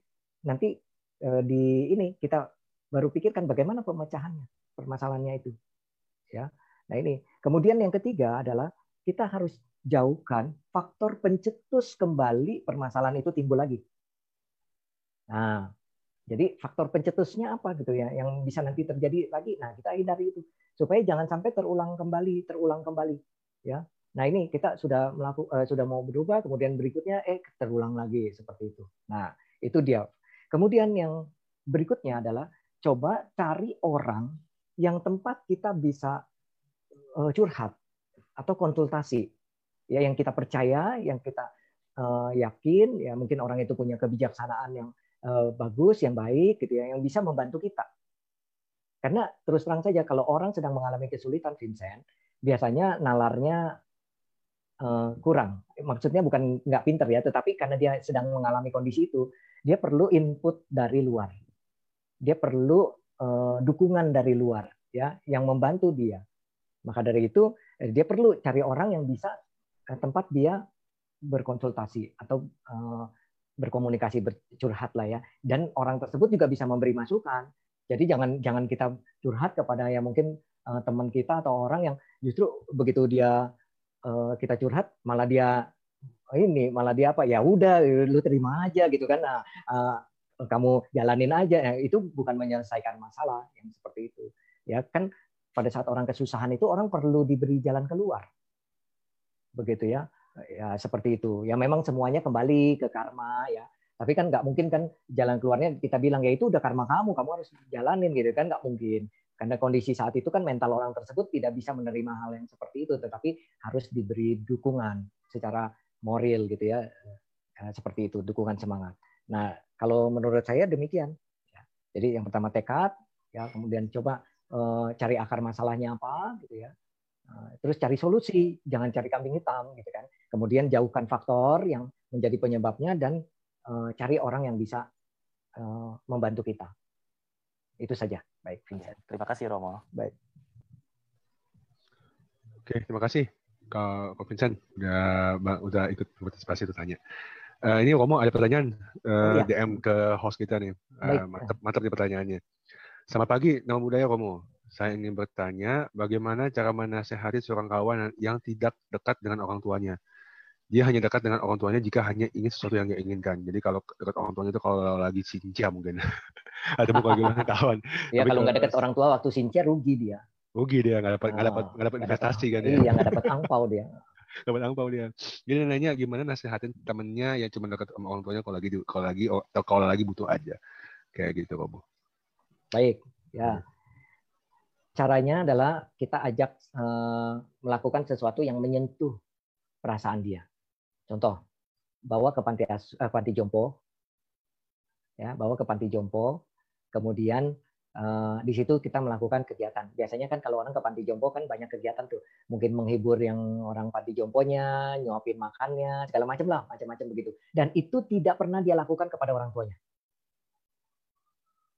nanti uh, di ini kita baru pikirkan bagaimana pemecahannya permasalahannya itu ya. Nah ini. Kemudian yang ketiga adalah kita harus jauhkan faktor pencetus kembali permasalahan itu timbul lagi. Nah, jadi faktor pencetusnya apa gitu ya yang bisa nanti terjadi lagi. Nah, kita hindari itu supaya jangan sampai terulang kembali, terulang kembali, ya. Nah, ini kita sudah melakukan uh, sudah mau berubah, kemudian berikutnya eh terulang lagi seperti itu. Nah, itu dia. Kemudian yang berikutnya adalah coba cari orang yang tempat kita bisa uh, curhat atau konsultasi. Ya yang kita percaya yang kita uh, yakin ya mungkin orang itu punya kebijaksanaan yang uh, bagus yang baik gitu ya yang bisa membantu kita. Karena terus terang saja kalau orang sedang mengalami kesulitan Vincent biasanya nalarnya kurang. Maksudnya bukan nggak pinter ya tetapi karena dia sedang mengalami kondisi itu dia perlu input dari luar. Dia perlu dukungan dari luar ya yang membantu dia. Maka dari itu eh, dia perlu cari orang yang bisa ke tempat dia berkonsultasi atau berkomunikasi bercurhat lah ya. Dan orang tersebut juga bisa memberi masukan. Jadi jangan jangan kita curhat kepada yang mungkin teman kita atau orang yang justru begitu dia kita curhat malah dia ini malah dia apa ya udah lu terima aja gitu kan. Nah, kamu jalanin aja ya, itu bukan menyelesaikan masalah yang seperti itu ya kan pada saat orang kesusahan itu orang perlu diberi jalan keluar. Begitu ya. Ya seperti itu. Ya memang semuanya kembali ke karma ya. Tapi kan nggak mungkin kan jalan keluarnya kita bilang ya itu udah karma kamu, kamu harus jalanin gitu kan nggak mungkin. Karena kondisi saat itu kan mental orang tersebut tidak bisa menerima hal yang seperti itu, tetapi harus diberi dukungan secara moral gitu ya, eh, seperti itu dukungan semangat. Nah kalau menurut saya demikian. Ya. Jadi yang pertama tekad, ya kemudian coba uh, cari akar masalahnya apa gitu ya. Uh, terus cari solusi, jangan cari kambing hitam gitu kan. Kemudian jauhkan faktor yang menjadi penyebabnya dan uh, cari orang yang bisa uh, membantu kita. Itu saja. Baik, Vincent. Terima kasih Romo. Baik. Oke, terima kasih Kak Vincent udah udah ikut partisipasi itu tanya. Uh, ini Romo ada pertanyaan uh, ya. DM ke host kita nih. Uh, mantap, mantap nih pertanyaannya. Selamat pagi, nama budaya Romo. Saya ingin bertanya, bagaimana cara menasehati seorang kawan yang tidak dekat dengan orang tuanya? Dia hanya dekat dengan orang tuanya jika hanya ingin sesuatu yang dia inginkan. Jadi kalau dekat orang tuanya itu kalau lagi sinca mungkin. Atau bukan gimana kawan. Ya kalau nggak dekat orang tua waktu sinca rugi dia. Rugi dia nggak dapat nggak oh, dapat nggak dapat investasi kan ya. Iya nggak dapat angpau dia. dapat angpau dia. Jadi nanya gimana nasihatin temennya yang cuma dekat sama orang tuanya kalau lagi kalau lagi atau kalau lagi butuh aja. Kayak gitu, Bobo. Baik, ya. Caranya adalah kita ajak uh, melakukan sesuatu yang menyentuh perasaan dia. Contoh, bawa ke panti, uh, panti jompo, ya, bawa ke panti jompo, kemudian Uh, di situ kita melakukan kegiatan. Biasanya kan kalau orang ke panti jompo kan banyak kegiatan tuh. Mungkin menghibur yang orang panti jomponya, nyuapin makannya, segala macam lah, macam-macam begitu. Dan itu tidak pernah dia lakukan kepada orang tuanya.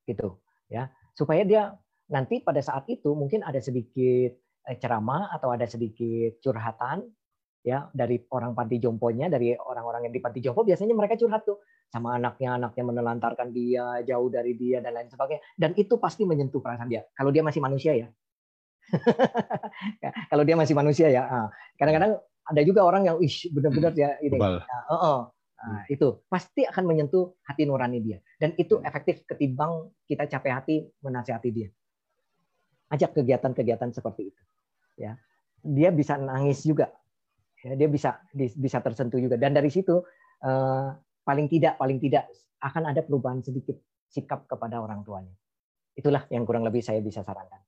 Gitu, ya. Supaya dia nanti pada saat itu mungkin ada sedikit eh, ceramah atau ada sedikit curhatan ya dari orang panti jomponya dari orang-orang yang di panti jompo biasanya mereka curhat tuh sama anaknya anaknya menelantarkan dia jauh dari dia dan lain sebagainya. Dan itu pasti menyentuh perasaan dia. Kalau dia masih manusia ya, ya kalau dia masih manusia ya ah. kadang-kadang ada juga orang yang ih benar-benar ya ini. nah, uh -uh. Nah, itu pasti akan menyentuh hati nurani dia. Dan itu efektif ketimbang kita capek hati menasihati dia. Ajak kegiatan-kegiatan seperti itu. Ya dia bisa nangis juga. Ya, dia bisa bisa tersentuh juga. Dan dari situ uh, paling tidak paling tidak akan ada perubahan sedikit sikap kepada orang tuanya itulah yang kurang lebih saya bisa sarankan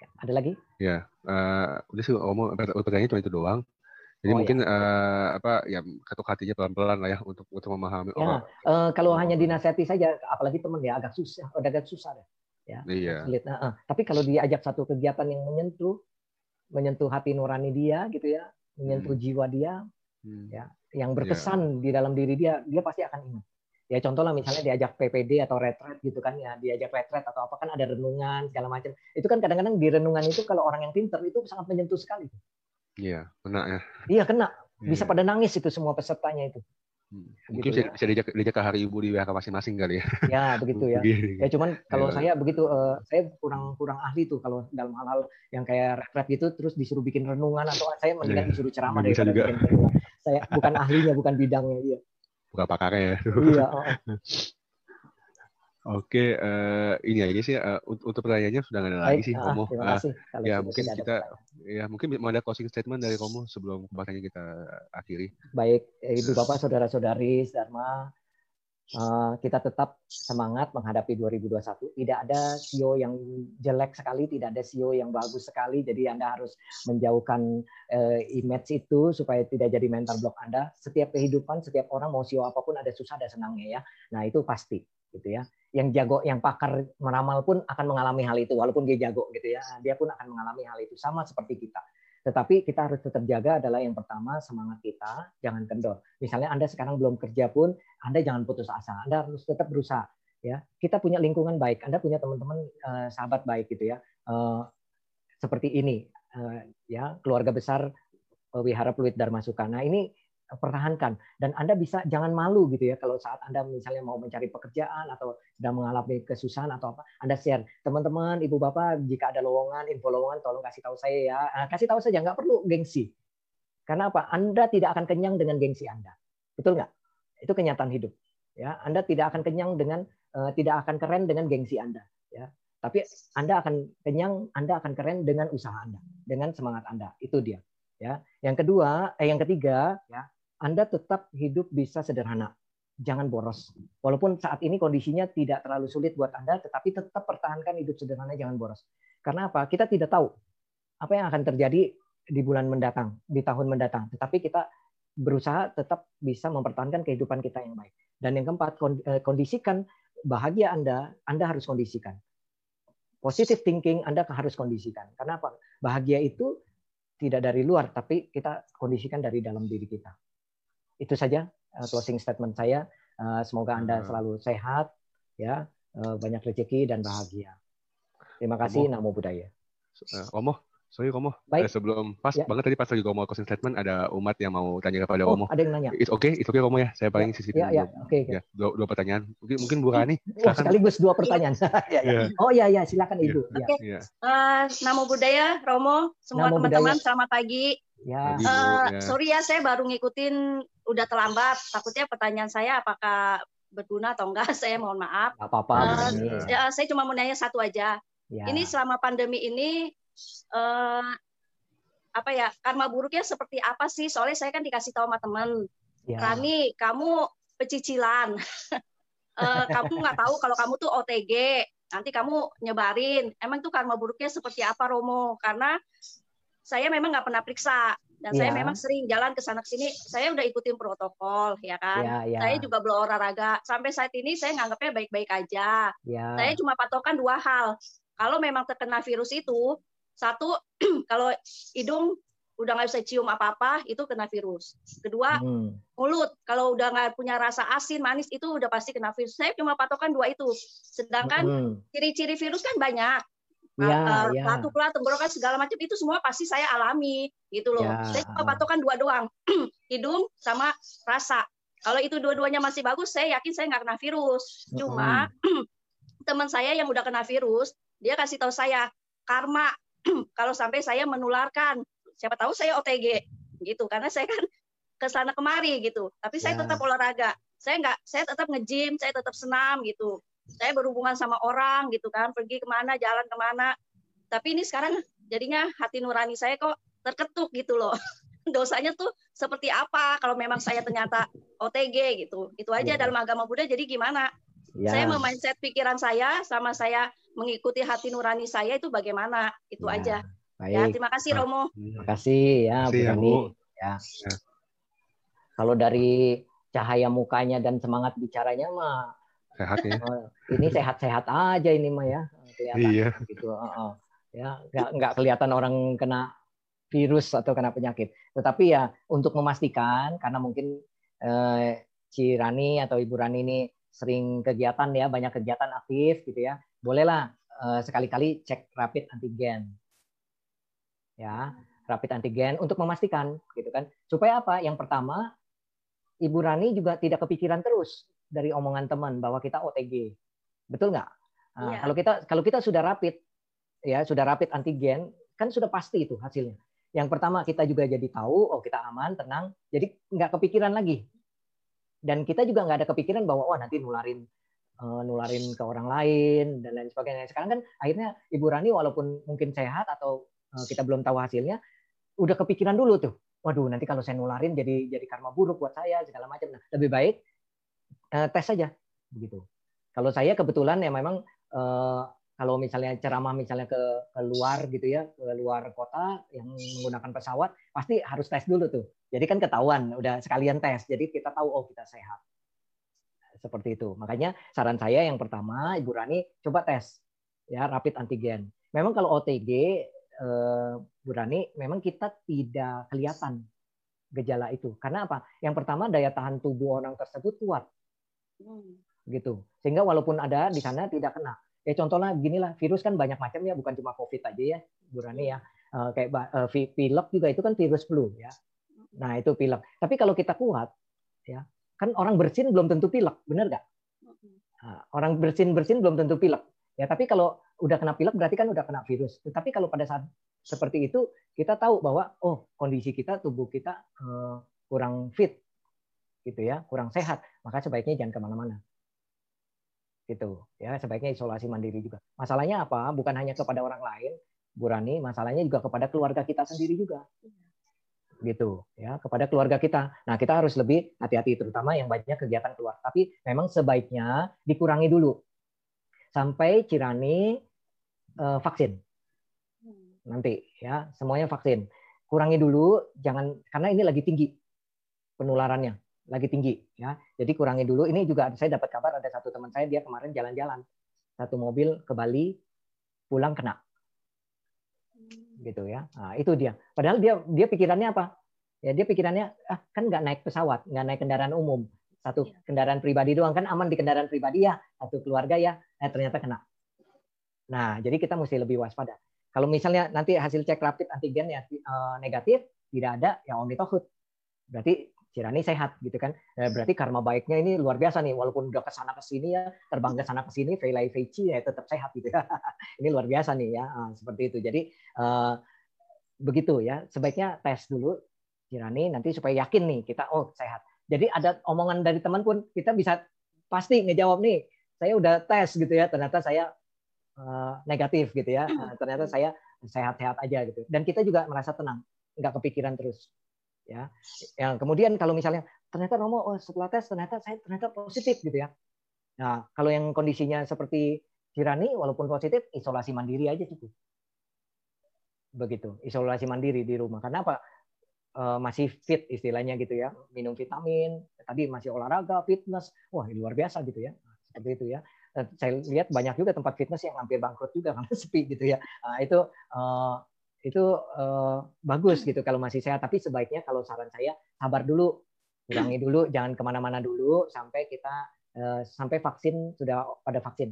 ya, ada lagi ya uh, udah sih omong pertanyaannya cuma itu doang jadi oh, mungkin ya. Uh, apa ya ketuk hatinya pelan-pelan lah ya untuk untuk memahami. Ya, uh, kalau hanya dinasihati saja, apalagi teman ya agak susah, udah agak susah deh. Ya, iya. Nah, uh, tapi kalau diajak satu kegiatan yang menyentuh, menyentuh hati nurani dia gitu ya, menyentuh hmm. jiwa dia, hmm. ya, yang berkesan yeah. di dalam diri dia, dia pasti akan ingat. Ya contoh lah misalnya diajak PPD atau retret gitu kan ya, diajak retret atau apa kan ada renungan segala macam. Itu kan kadang-kadang di renungan itu kalau orang yang pinter itu sangat menyentuh sekali. Iya, kena ya. Iya kena, bisa yeah. pada nangis itu semua pesertanya itu. Hmm. Mungkin gitu, bisa, ya. bisa diajak, diajak ke hari ibu di WK masing-masing kali ya. Ya begitu ya. ya cuman kalau ya. saya begitu, uh, saya kurang kurang ahli tuh kalau dalam hal-hal yang kayak rap gitu, terus disuruh bikin renungan atau saya mendingan ya. disuruh ceramah dari bikin Saya bukan ahlinya, bukan bidangnya dia. Bukan pakarnya ya. Iya. Oh. Oke, uh, ini aja sih uh, untuk pertanyaannya sudah nggak ada lagi sih, Romo. Uh, ya mungkin kita, ya mungkin mau ada closing statement dari Romo sebelum pembahasannya kita akhiri. Baik, ibu bapak, saudara-saudari, Dharma, kita tetap semangat menghadapi 2021. Tidak ada CEO yang jelek sekali, tidak ada CEO yang bagus sekali. Jadi anda harus menjauhkan uh, image itu supaya tidak jadi mental block Anda. Setiap kehidupan, setiap orang mau CEO apa pun ada susah, ada senangnya ya. Nah itu pasti, gitu ya yang jago, yang pakar meramal pun akan mengalami hal itu, walaupun dia jago gitu ya, dia pun akan mengalami hal itu sama seperti kita. Tetapi kita harus tetap jaga adalah yang pertama semangat kita, jangan kendor. Misalnya Anda sekarang belum kerja pun, Anda jangan putus asa, Anda harus tetap berusaha. Ya, kita punya lingkungan baik, Anda punya teman-teman uh, sahabat baik gitu ya, uh, seperti ini, uh, ya keluarga besar Wihara Pluit Dharma Sukana ini pertahankan dan Anda bisa jangan malu gitu ya kalau saat Anda misalnya mau mencari pekerjaan atau sedang mengalami kesusahan atau apa Anda share. Teman-teman ibu bapak jika ada lowongan info lowongan tolong kasih tahu saya ya. Nah, kasih tahu saja nggak perlu gengsi. Karena apa? Anda tidak akan kenyang dengan gengsi Anda. Betul nggak? Itu kenyataan hidup ya. Anda tidak akan kenyang dengan uh, tidak akan keren dengan gengsi Anda ya. Tapi Anda akan kenyang Anda akan keren dengan usaha Anda dengan semangat Anda. Itu dia ya. Yang kedua eh yang ketiga ya anda tetap hidup bisa sederhana. jangan boros. Walaupun saat ini kondisinya tidak terlalu sulit buat Anda, tetapi tetap pertahankan hidup sederhana, jangan boros. Karena apa? Kita tidak tahu apa yang akan terjadi di bulan mendatang, di tahun mendatang. Tetapi kita berusaha tetap bisa mempertahankan kehidupan kita yang baik. Dan yang keempat, eh, kondisikan bahagia Anda, Anda harus kondisikan. Positive thinking Anda harus kondisikan. Karena apa? Bahagia itu tidak dari luar, tapi kita kondisikan dari dalam diri kita. Itu saja uh, closing statement saya. Uh, semoga Anda selalu sehat, ya, uh, banyak rezeki dan bahagia. Terima kasih, Namo Buddhaya. Omo, Sorry Romo, Baik. Eh, sebelum pas ya. banget tadi pas lagi Romo closing statement ada umat yang mau tanya kepada oh, Romo. Ada yang nanya. It's okay, it's okay Romo ya. Saya paling ya. sisi ya, ya, oke. Okay, okay. Ya, dua, dua pertanyaan. Mungkin mungkin Bu Rani. Oh, sekaligus dua pertanyaan. ya, ya. Oh iya iya, silakan Ibu. Ya. Oke. Okay. Ya. Uh, Namo Budaya Romo, semua teman-teman selamat pagi. Ya. Uh, ya. Sorry ya, saya baru ngikutin udah terlambat. Takutnya pertanyaan saya apakah berguna atau enggak? Saya mohon maaf. apa-apa. Uh, ya, saya cuma mau nanya satu aja. Ya. Ini selama pandemi ini uh, apa ya karma buruknya seperti apa sih? Soalnya saya kan dikasih tahu sama teman, ya. Rani kamu pecicilan, uh, kamu nggak tahu kalau kamu tuh OTG, nanti kamu nyebarin. Emang tuh karma buruknya seperti apa Romo? Karena saya memang nggak pernah periksa dan ya. saya memang sering jalan ke sana sini. Saya udah ikutin protokol, ya kan. Ya, ya. Saya juga berolahraga. Sampai saat ini saya nganggapnya baik-baik aja. Ya. Saya cuma patokan dua hal. Kalau memang terkena virus itu, satu, kalau hidung udah nggak bisa cium apa-apa, itu kena virus. Kedua, hmm. mulut. Kalau udah nggak punya rasa asin, manis, itu udah pasti kena virus. Saya cuma patokan dua itu. Sedangkan hmm. ciri-ciri hmm. virus kan banyak. Ya, uh, ya. Batuk-batuk, tenggorokan segala macam itu semua pasti saya alami gitu loh. Ya. Saya cuma patokan dua doang, hidung sama rasa. Kalau itu dua-duanya masih bagus, saya yakin saya nggak kena virus. Cuma hmm. teman saya yang udah kena virus, dia kasih tahu saya karma kalau sampai saya menularkan siapa tahu saya OTG gitu karena saya kan ke sana kemari gitu tapi saya ya. tetap olahraga saya nggak saya tetap nge-gym saya tetap senam gitu saya berhubungan sama orang gitu kan pergi ke mana jalan ke mana. Tapi ini sekarang jadinya hati nurani saya kok terketuk gitu loh. Dosanya tuh seperti apa kalau memang saya ternyata OTG gitu. Itu aja ya. dalam agama Buddha jadi gimana? Ya. saya memindset pikiran saya sama saya mengikuti hati nurani saya itu bagaimana? Itu ya, aja. Baik. ya terima kasih Romo. terima kasih ya Bu Rani ya. ya. Kalau dari cahaya mukanya dan semangat bicaranya mah sehat ya oh, ini sehat-sehat aja ini mah ya kelihatan iya. gitu uh, uh. ya nggak nggak kelihatan orang kena virus atau kena penyakit tetapi ya untuk memastikan karena mungkin eh, si Rani atau Ibu Rani ini sering kegiatan ya banyak kegiatan aktif gitu ya bolehlah uh, sekali-kali cek rapid antigen. Ya, rapid antigen untuk memastikan gitu kan. Supaya apa? Yang pertama, Ibu Rani juga tidak kepikiran terus dari omongan teman bahwa kita OTG. Betul nggak? Nah, ya. Kalau kita kalau kita sudah rapid ya, sudah rapid antigen, kan sudah pasti itu hasilnya. Yang pertama kita juga jadi tahu, oh kita aman, tenang, jadi nggak kepikiran lagi. Dan kita juga nggak ada kepikiran bahwa wah nanti nularin uh, nularin ke orang lain dan lain sebagainya. Sekarang kan akhirnya Ibu Rani walaupun mungkin sehat atau uh, kita belum tahu hasilnya, udah kepikiran dulu tuh. Waduh, nanti kalau saya nularin jadi jadi karma buruk buat saya segala macam. Nah, lebih baik uh, tes saja begitu. Kalau saya kebetulan ya memang uh, kalau misalnya ceramah misalnya ke, ke luar gitu ya, ke luar kota yang menggunakan pesawat, pasti harus tes dulu tuh. Jadi kan ketahuan, udah sekalian tes. Jadi kita tahu oh kita sehat seperti itu. Makanya saran saya yang pertama, Ibu Rani coba tes ya rapid antigen. Memang kalau OTG, eh, Bu Rani, memang kita tidak kelihatan gejala itu. Karena apa? Yang pertama daya tahan tubuh orang tersebut kuat, hmm. gitu. Sehingga walaupun ada di sana tidak kena. Ya contohnya beginilah, virus kan banyak macam ya, bukan cuma COVID aja ya, Bu Rani ya. Eh, kayak uh, pilek juga itu kan virus flu ya. Nah itu pilek. Tapi kalau kita kuat, ya Kan orang bersin belum tentu pilek, benar nggak? Nah, orang bersin bersin belum tentu pilek. Ya, tapi kalau udah kena pilek berarti kan udah kena virus. Tetapi kalau pada saat seperti itu kita tahu bahwa oh kondisi kita tubuh kita uh, kurang fit, gitu ya, kurang sehat. Maka sebaiknya jangan ke mana-mana. Gitu ya, sebaiknya isolasi mandiri juga. Masalahnya apa? Bukan hanya kepada orang lain, Bu Rani, masalahnya juga kepada keluarga kita sendiri juga. gitu ya kepada keluarga kita. Nah kita harus lebih hati-hati terutama yang banyak kegiatan keluar. Tapi memang sebaiknya dikurangi dulu sampai Cirani uh, vaksin nanti ya semuanya vaksin. Kurangi dulu jangan karena ini lagi tinggi penularannya lagi tinggi ya. Jadi kurangi dulu. Ini juga saya dapat kabar ada satu teman saya dia kemarin jalan-jalan satu mobil ke Bali pulang kena gitu ya. Nah, itu dia. Padahal dia dia pikirannya apa? Ya dia pikirannya ah kan nggak naik pesawat, nggak naik kendaraan umum, satu iya. kendaraan pribadi doang kan aman di kendaraan pribadi ya, satu keluarga ya, eh, ternyata kena. Nah jadi kita mesti lebih waspada. Kalau misalnya nanti hasil cek rapid antigen ya negatif, tidak ada, ya omni tohut. Berarti Cirani sehat gitu kan. Nah, berarti karma baiknya ini luar biasa nih walaupun udah ke sana ke sini ya, terbang ke sana ke sini Veici ya tetap sehat gitu ya. ini luar biasa nih ya. Ah, seperti itu. Jadi uh, begitu ya. Sebaiknya tes dulu Cirani nanti supaya yakin nih kita oh sehat. Jadi ada omongan dari teman pun kita bisa pasti ngejawab nih. Saya udah tes gitu ya, ternyata saya uh, negatif gitu ya. Uh, ternyata saya sehat-sehat aja gitu. Dan kita juga merasa tenang, nggak kepikiran terus ya. Yang kemudian kalau misalnya ternyata Romo oh, setelah tes ternyata saya ternyata positif gitu ya. Nah kalau yang kondisinya seperti Kirani walaupun positif isolasi mandiri aja cukup. Begitu isolasi mandiri di rumah. Karena apa? E, masih fit istilahnya gitu ya. Minum vitamin tadi masih olahraga fitness. Wah luar biasa gitu ya. Seperti itu ya. Saya lihat banyak juga tempat fitness yang hampir bangkrut juga karena sepi gitu ya. Nah, itu uh, itu uh, bagus gitu kalau masih sehat. Tapi sebaiknya kalau saran saya sabar dulu, kurangi dulu, jangan ke mana-mana dulu sampai kita uh, sampai vaksin sudah pada vaksin.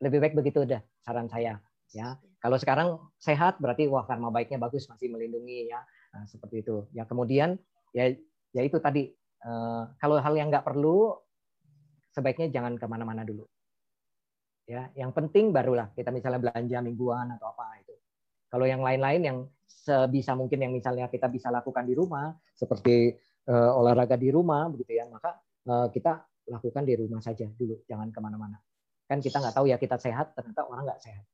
Lebih baik begitu udah saran saya. Ya, kalau sekarang sehat berarti wah karma baiknya bagus masih melindungi ya nah, seperti itu. Ya kemudian ya ya itu tadi uh, kalau hal yang nggak perlu sebaiknya jangan ke mana-mana dulu. Ya, yang penting barulah kita misalnya belanja mingguan atau apa kalau yang lain-lain yang sebisa mungkin yang misalnya kita bisa lakukan di rumah, seperti uh, olahraga di rumah, begitu ya, maka uh, kita lakukan di rumah saja dulu, jangan ke mana-mana. Kan kita nggak tahu ya kita sehat, ternyata orang nggak sehat.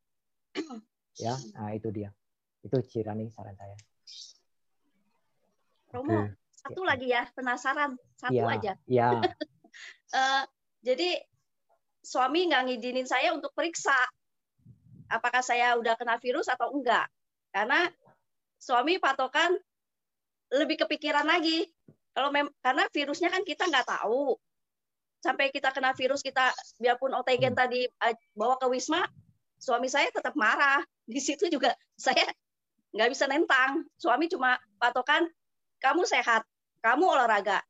Ya, nah itu dia. Itu Cirani saran saya. Romo, okay. satu ya. lagi ya, penasaran, satu ya, aja. Ya. uh, jadi suami nggak ngizinin saya untuk periksa apakah saya udah kena virus atau enggak. Karena suami patokan lebih kepikiran lagi. Kalau mem karena virusnya kan kita nggak tahu. Sampai kita kena virus kita biarpun otogen hmm. tadi uh, bawa ke wisma, suami saya tetap marah. Di situ juga saya nggak bisa nentang. Suami cuma patokan kamu sehat, kamu olahraga,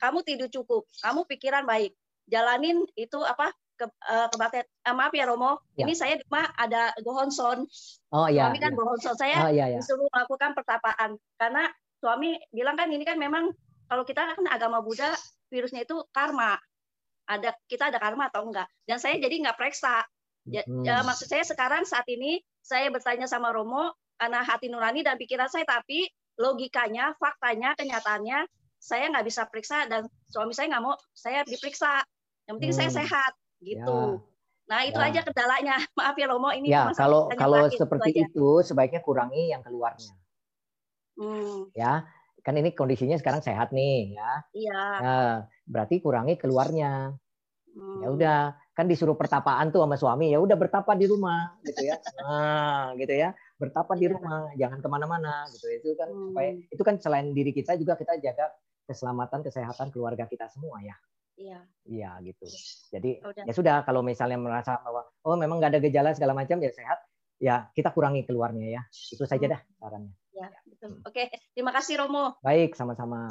kamu tidur cukup, kamu pikiran baik, jalanin itu apa ke, uh, kebaktian uh, maaf ya Romo ya. ini saya di rumah ada gohonson oh iya suami kan ya. gohonson saya oh, iya, iya. disuruh melakukan pertapaan karena suami bilang kan ini kan memang kalau kita kan agama Buddha virusnya itu karma ada kita ada karma atau enggak dan saya jadi nggak periksa ya, hmm. ya, maksud saya sekarang saat ini saya bertanya sama Romo karena hati nurani dan pikiran saya tapi logikanya faktanya kenyataannya saya nggak bisa periksa dan suami saya nggak mau saya diperiksa yang penting hmm. saya sehat gitu. Ya. Nah itu ya. aja kendalanya. Maaf ya Romo ini. Ya kalau kalau seperti itu, itu sebaiknya kurangi yang keluarnya. Hmm. Ya kan ini kondisinya sekarang sehat nih ya. Iya. Nah, berarti kurangi keluarnya. Hmm. Ya udah kan disuruh pertapaan tuh sama suami ya udah bertapa di rumah gitu ya. Nah gitu ya bertapa di iya. rumah jangan ke mana-mana gitu itu kan hmm. supaya itu kan selain diri kita juga kita jaga keselamatan kesehatan keluarga kita semua ya. Iya. Iya gitu. Jadi oh, Udah. ya sudah kalau misalnya merasa bahwa oh memang nggak ada gejala segala macam ya sehat, ya kita kurangi keluarnya ya. Itu saja hmm. dah sarannya. Ya, betul. Hmm. Oke, terima kasih Romo. Baik, sama-sama.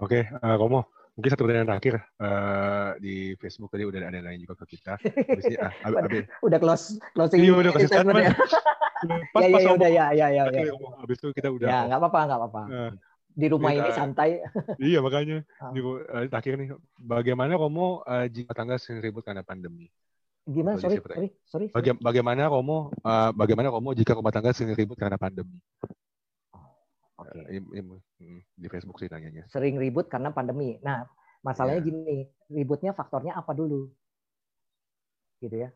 Oke, uh, Romo, mungkin satu pertanyaan terakhir uh, di Facebook tadi udah ada yang lain juga ke kita. Habis ini, uh, abis, udah close closing. Iya, udah closing ya. Pas, ya, ya, ya, udah, ya, ya, ya, ya. Habis itu kita udah. Ya, nggak apa-apa, nggak apa-apa. Uh, di rumah ini santai. iya makanya. Di, uh, terakhir nih, bagaimana Romo uh, jika tangga sering ribut karena pandemi? Gimana? Sorry, sorry, sorry, sorry. Baga bagaimana Romo, uh, bagaimana Romo jika rumah tangga sering ribut karena pandemi? Oh, Oke. Okay. Uh, di Facebook sih tanyanya. Sering ribut karena pandemi. Nah, masalahnya yeah. gini, ributnya faktornya apa dulu? gitu ya.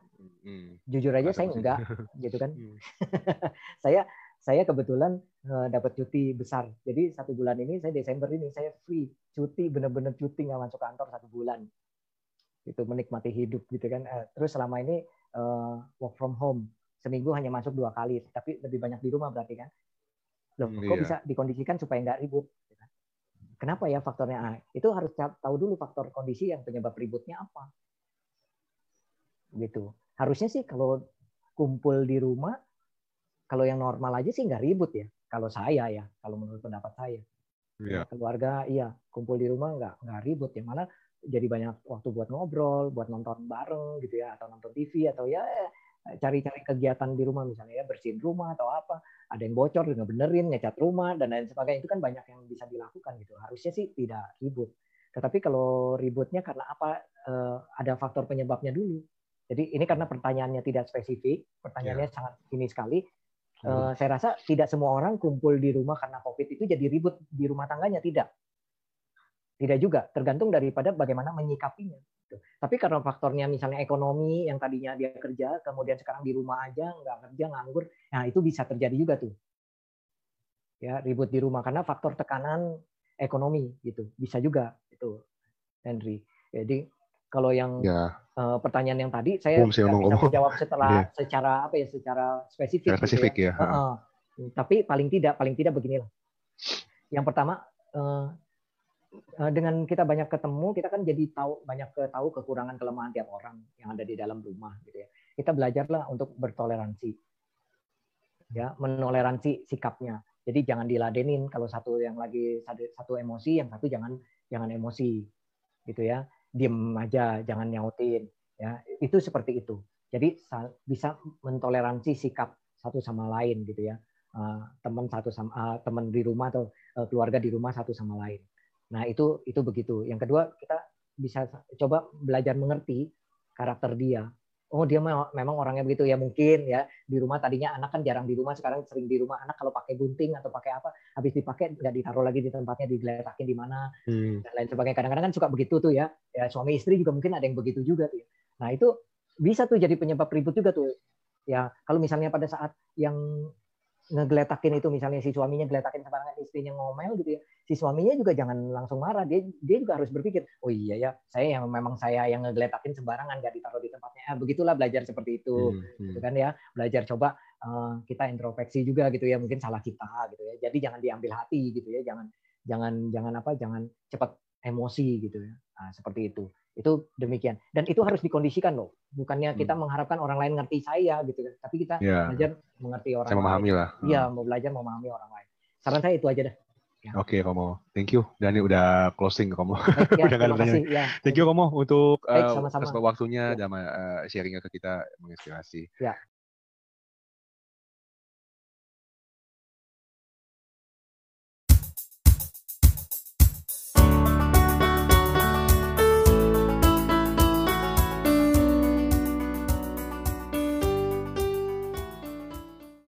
Hmm. Jujur aja saya enggak, gitu kan. Hmm. saya saya kebetulan uh, dapat cuti besar. Jadi satu bulan ini saya Desember ini saya free cuti benar-benar cuti nggak masuk kantor satu bulan. Itu menikmati hidup gitu kan. Uh, terus selama ini uh, work from home seminggu hanya masuk dua kali, tapi lebih banyak di rumah berarti kan. Loh, kok iya. bisa dikondisikan supaya nggak ribut? Kenapa ya faktornya A? Itu harus tahu dulu faktor kondisi yang penyebab ributnya apa. Gitu. Harusnya sih kalau kumpul di rumah kalau yang normal aja sih nggak ribut ya. Kalau saya ya, kalau menurut pendapat saya. Yeah. Keluarga iya kumpul di rumah nggak nggak ribut ya malah jadi banyak waktu buat ngobrol, buat nonton bareng gitu ya atau nonton TV atau ya cari-cari kegiatan di rumah misalnya ya bersihin rumah atau apa ada yang bocor benerin ngecat rumah dan lain sebagainya itu kan banyak yang bisa dilakukan gitu harusnya sih tidak ribut tetapi kalau ributnya karena apa eh, ada faktor penyebabnya dulu jadi ini karena pertanyaannya tidak spesifik pertanyaannya yeah. sangat ini sekali Uh, saya rasa tidak semua orang kumpul di rumah karena COVID itu jadi ribut di rumah tangganya tidak. Tidak juga, tergantung daripada bagaimana menyikapinya. Tapi karena faktornya misalnya ekonomi yang tadinya dia kerja, kemudian sekarang di rumah aja nggak kerja nganggur, nah itu bisa terjadi juga tuh. Ya ribut di rumah karena faktor tekanan ekonomi gitu, bisa juga itu, Henry. Jadi kalau yang ya. uh, pertanyaan yang tadi saya bisa jawab setelah yeah. secara apa ya secara spesifik. Secara spesifik gitu ya. ya. Uh, uh, tapi paling tidak paling tidak beginilah. Yang pertama uh, uh, dengan kita banyak ketemu kita kan jadi tahu banyak tahu kekurangan kelemahan tiap orang yang ada di dalam rumah gitu ya. Kita belajarlah untuk bertoleransi. Ya, menoleransi sikapnya. Jadi jangan diladenin kalau satu yang lagi satu emosi, yang satu jangan jangan emosi gitu ya diem aja, jangan nyautin. Ya, itu seperti itu. Jadi bisa mentoleransi sikap satu sama lain gitu ya. Uh, teman satu sama uh, teman di rumah atau uh, keluarga di rumah satu sama lain. Nah, itu itu begitu. Yang kedua, kita bisa coba belajar mengerti karakter dia oh dia memang orangnya begitu ya mungkin ya. Di rumah tadinya anak kan jarang di rumah sekarang sering di rumah. Anak kalau pakai gunting atau pakai apa habis dipakai nggak ditaruh lagi di tempatnya digeletakin di mana hmm. dan lain sebagainya. Kadang-kadang kan suka begitu tuh ya. Ya suami istri juga mungkin ada yang begitu juga tuh ya. nah itu bisa tuh jadi penyebab ribut juga tuh. Ya kalau misalnya pada saat yang ngegeletakin itu misalnya si suaminya geletakin sembarangan istrinya ngomel gitu ya si suaminya juga jangan langsung marah dia dia juga harus berpikir oh iya ya saya yang memang saya yang ngegeletakin sembarangan gak ditaruh di tempatnya ah, begitulah belajar seperti itu hmm, hmm. gitu kan ya belajar coba uh, kita introspeksi juga gitu ya mungkin salah kita gitu ya jadi jangan diambil hati gitu ya jangan jangan jangan apa jangan cepat emosi gitu ya nah, seperti itu itu demikian dan itu harus dikondisikan loh bukannya kita hmm. mengharapkan orang lain ngerti saya gitu kan tapi kita yeah. belajar mengerti orang saya memahami lain. lah iya hmm. mau belajar memahami orang lain saran saya itu aja dah ya. Oke, okay, Romo. Thank you. Dani udah closing, Romo. Ya, udah gak kasih, ya. Thank you, Romo, untuk Baik, uh, waktunya ya. dan uh, sharingnya ke kita menginspirasi. Ya.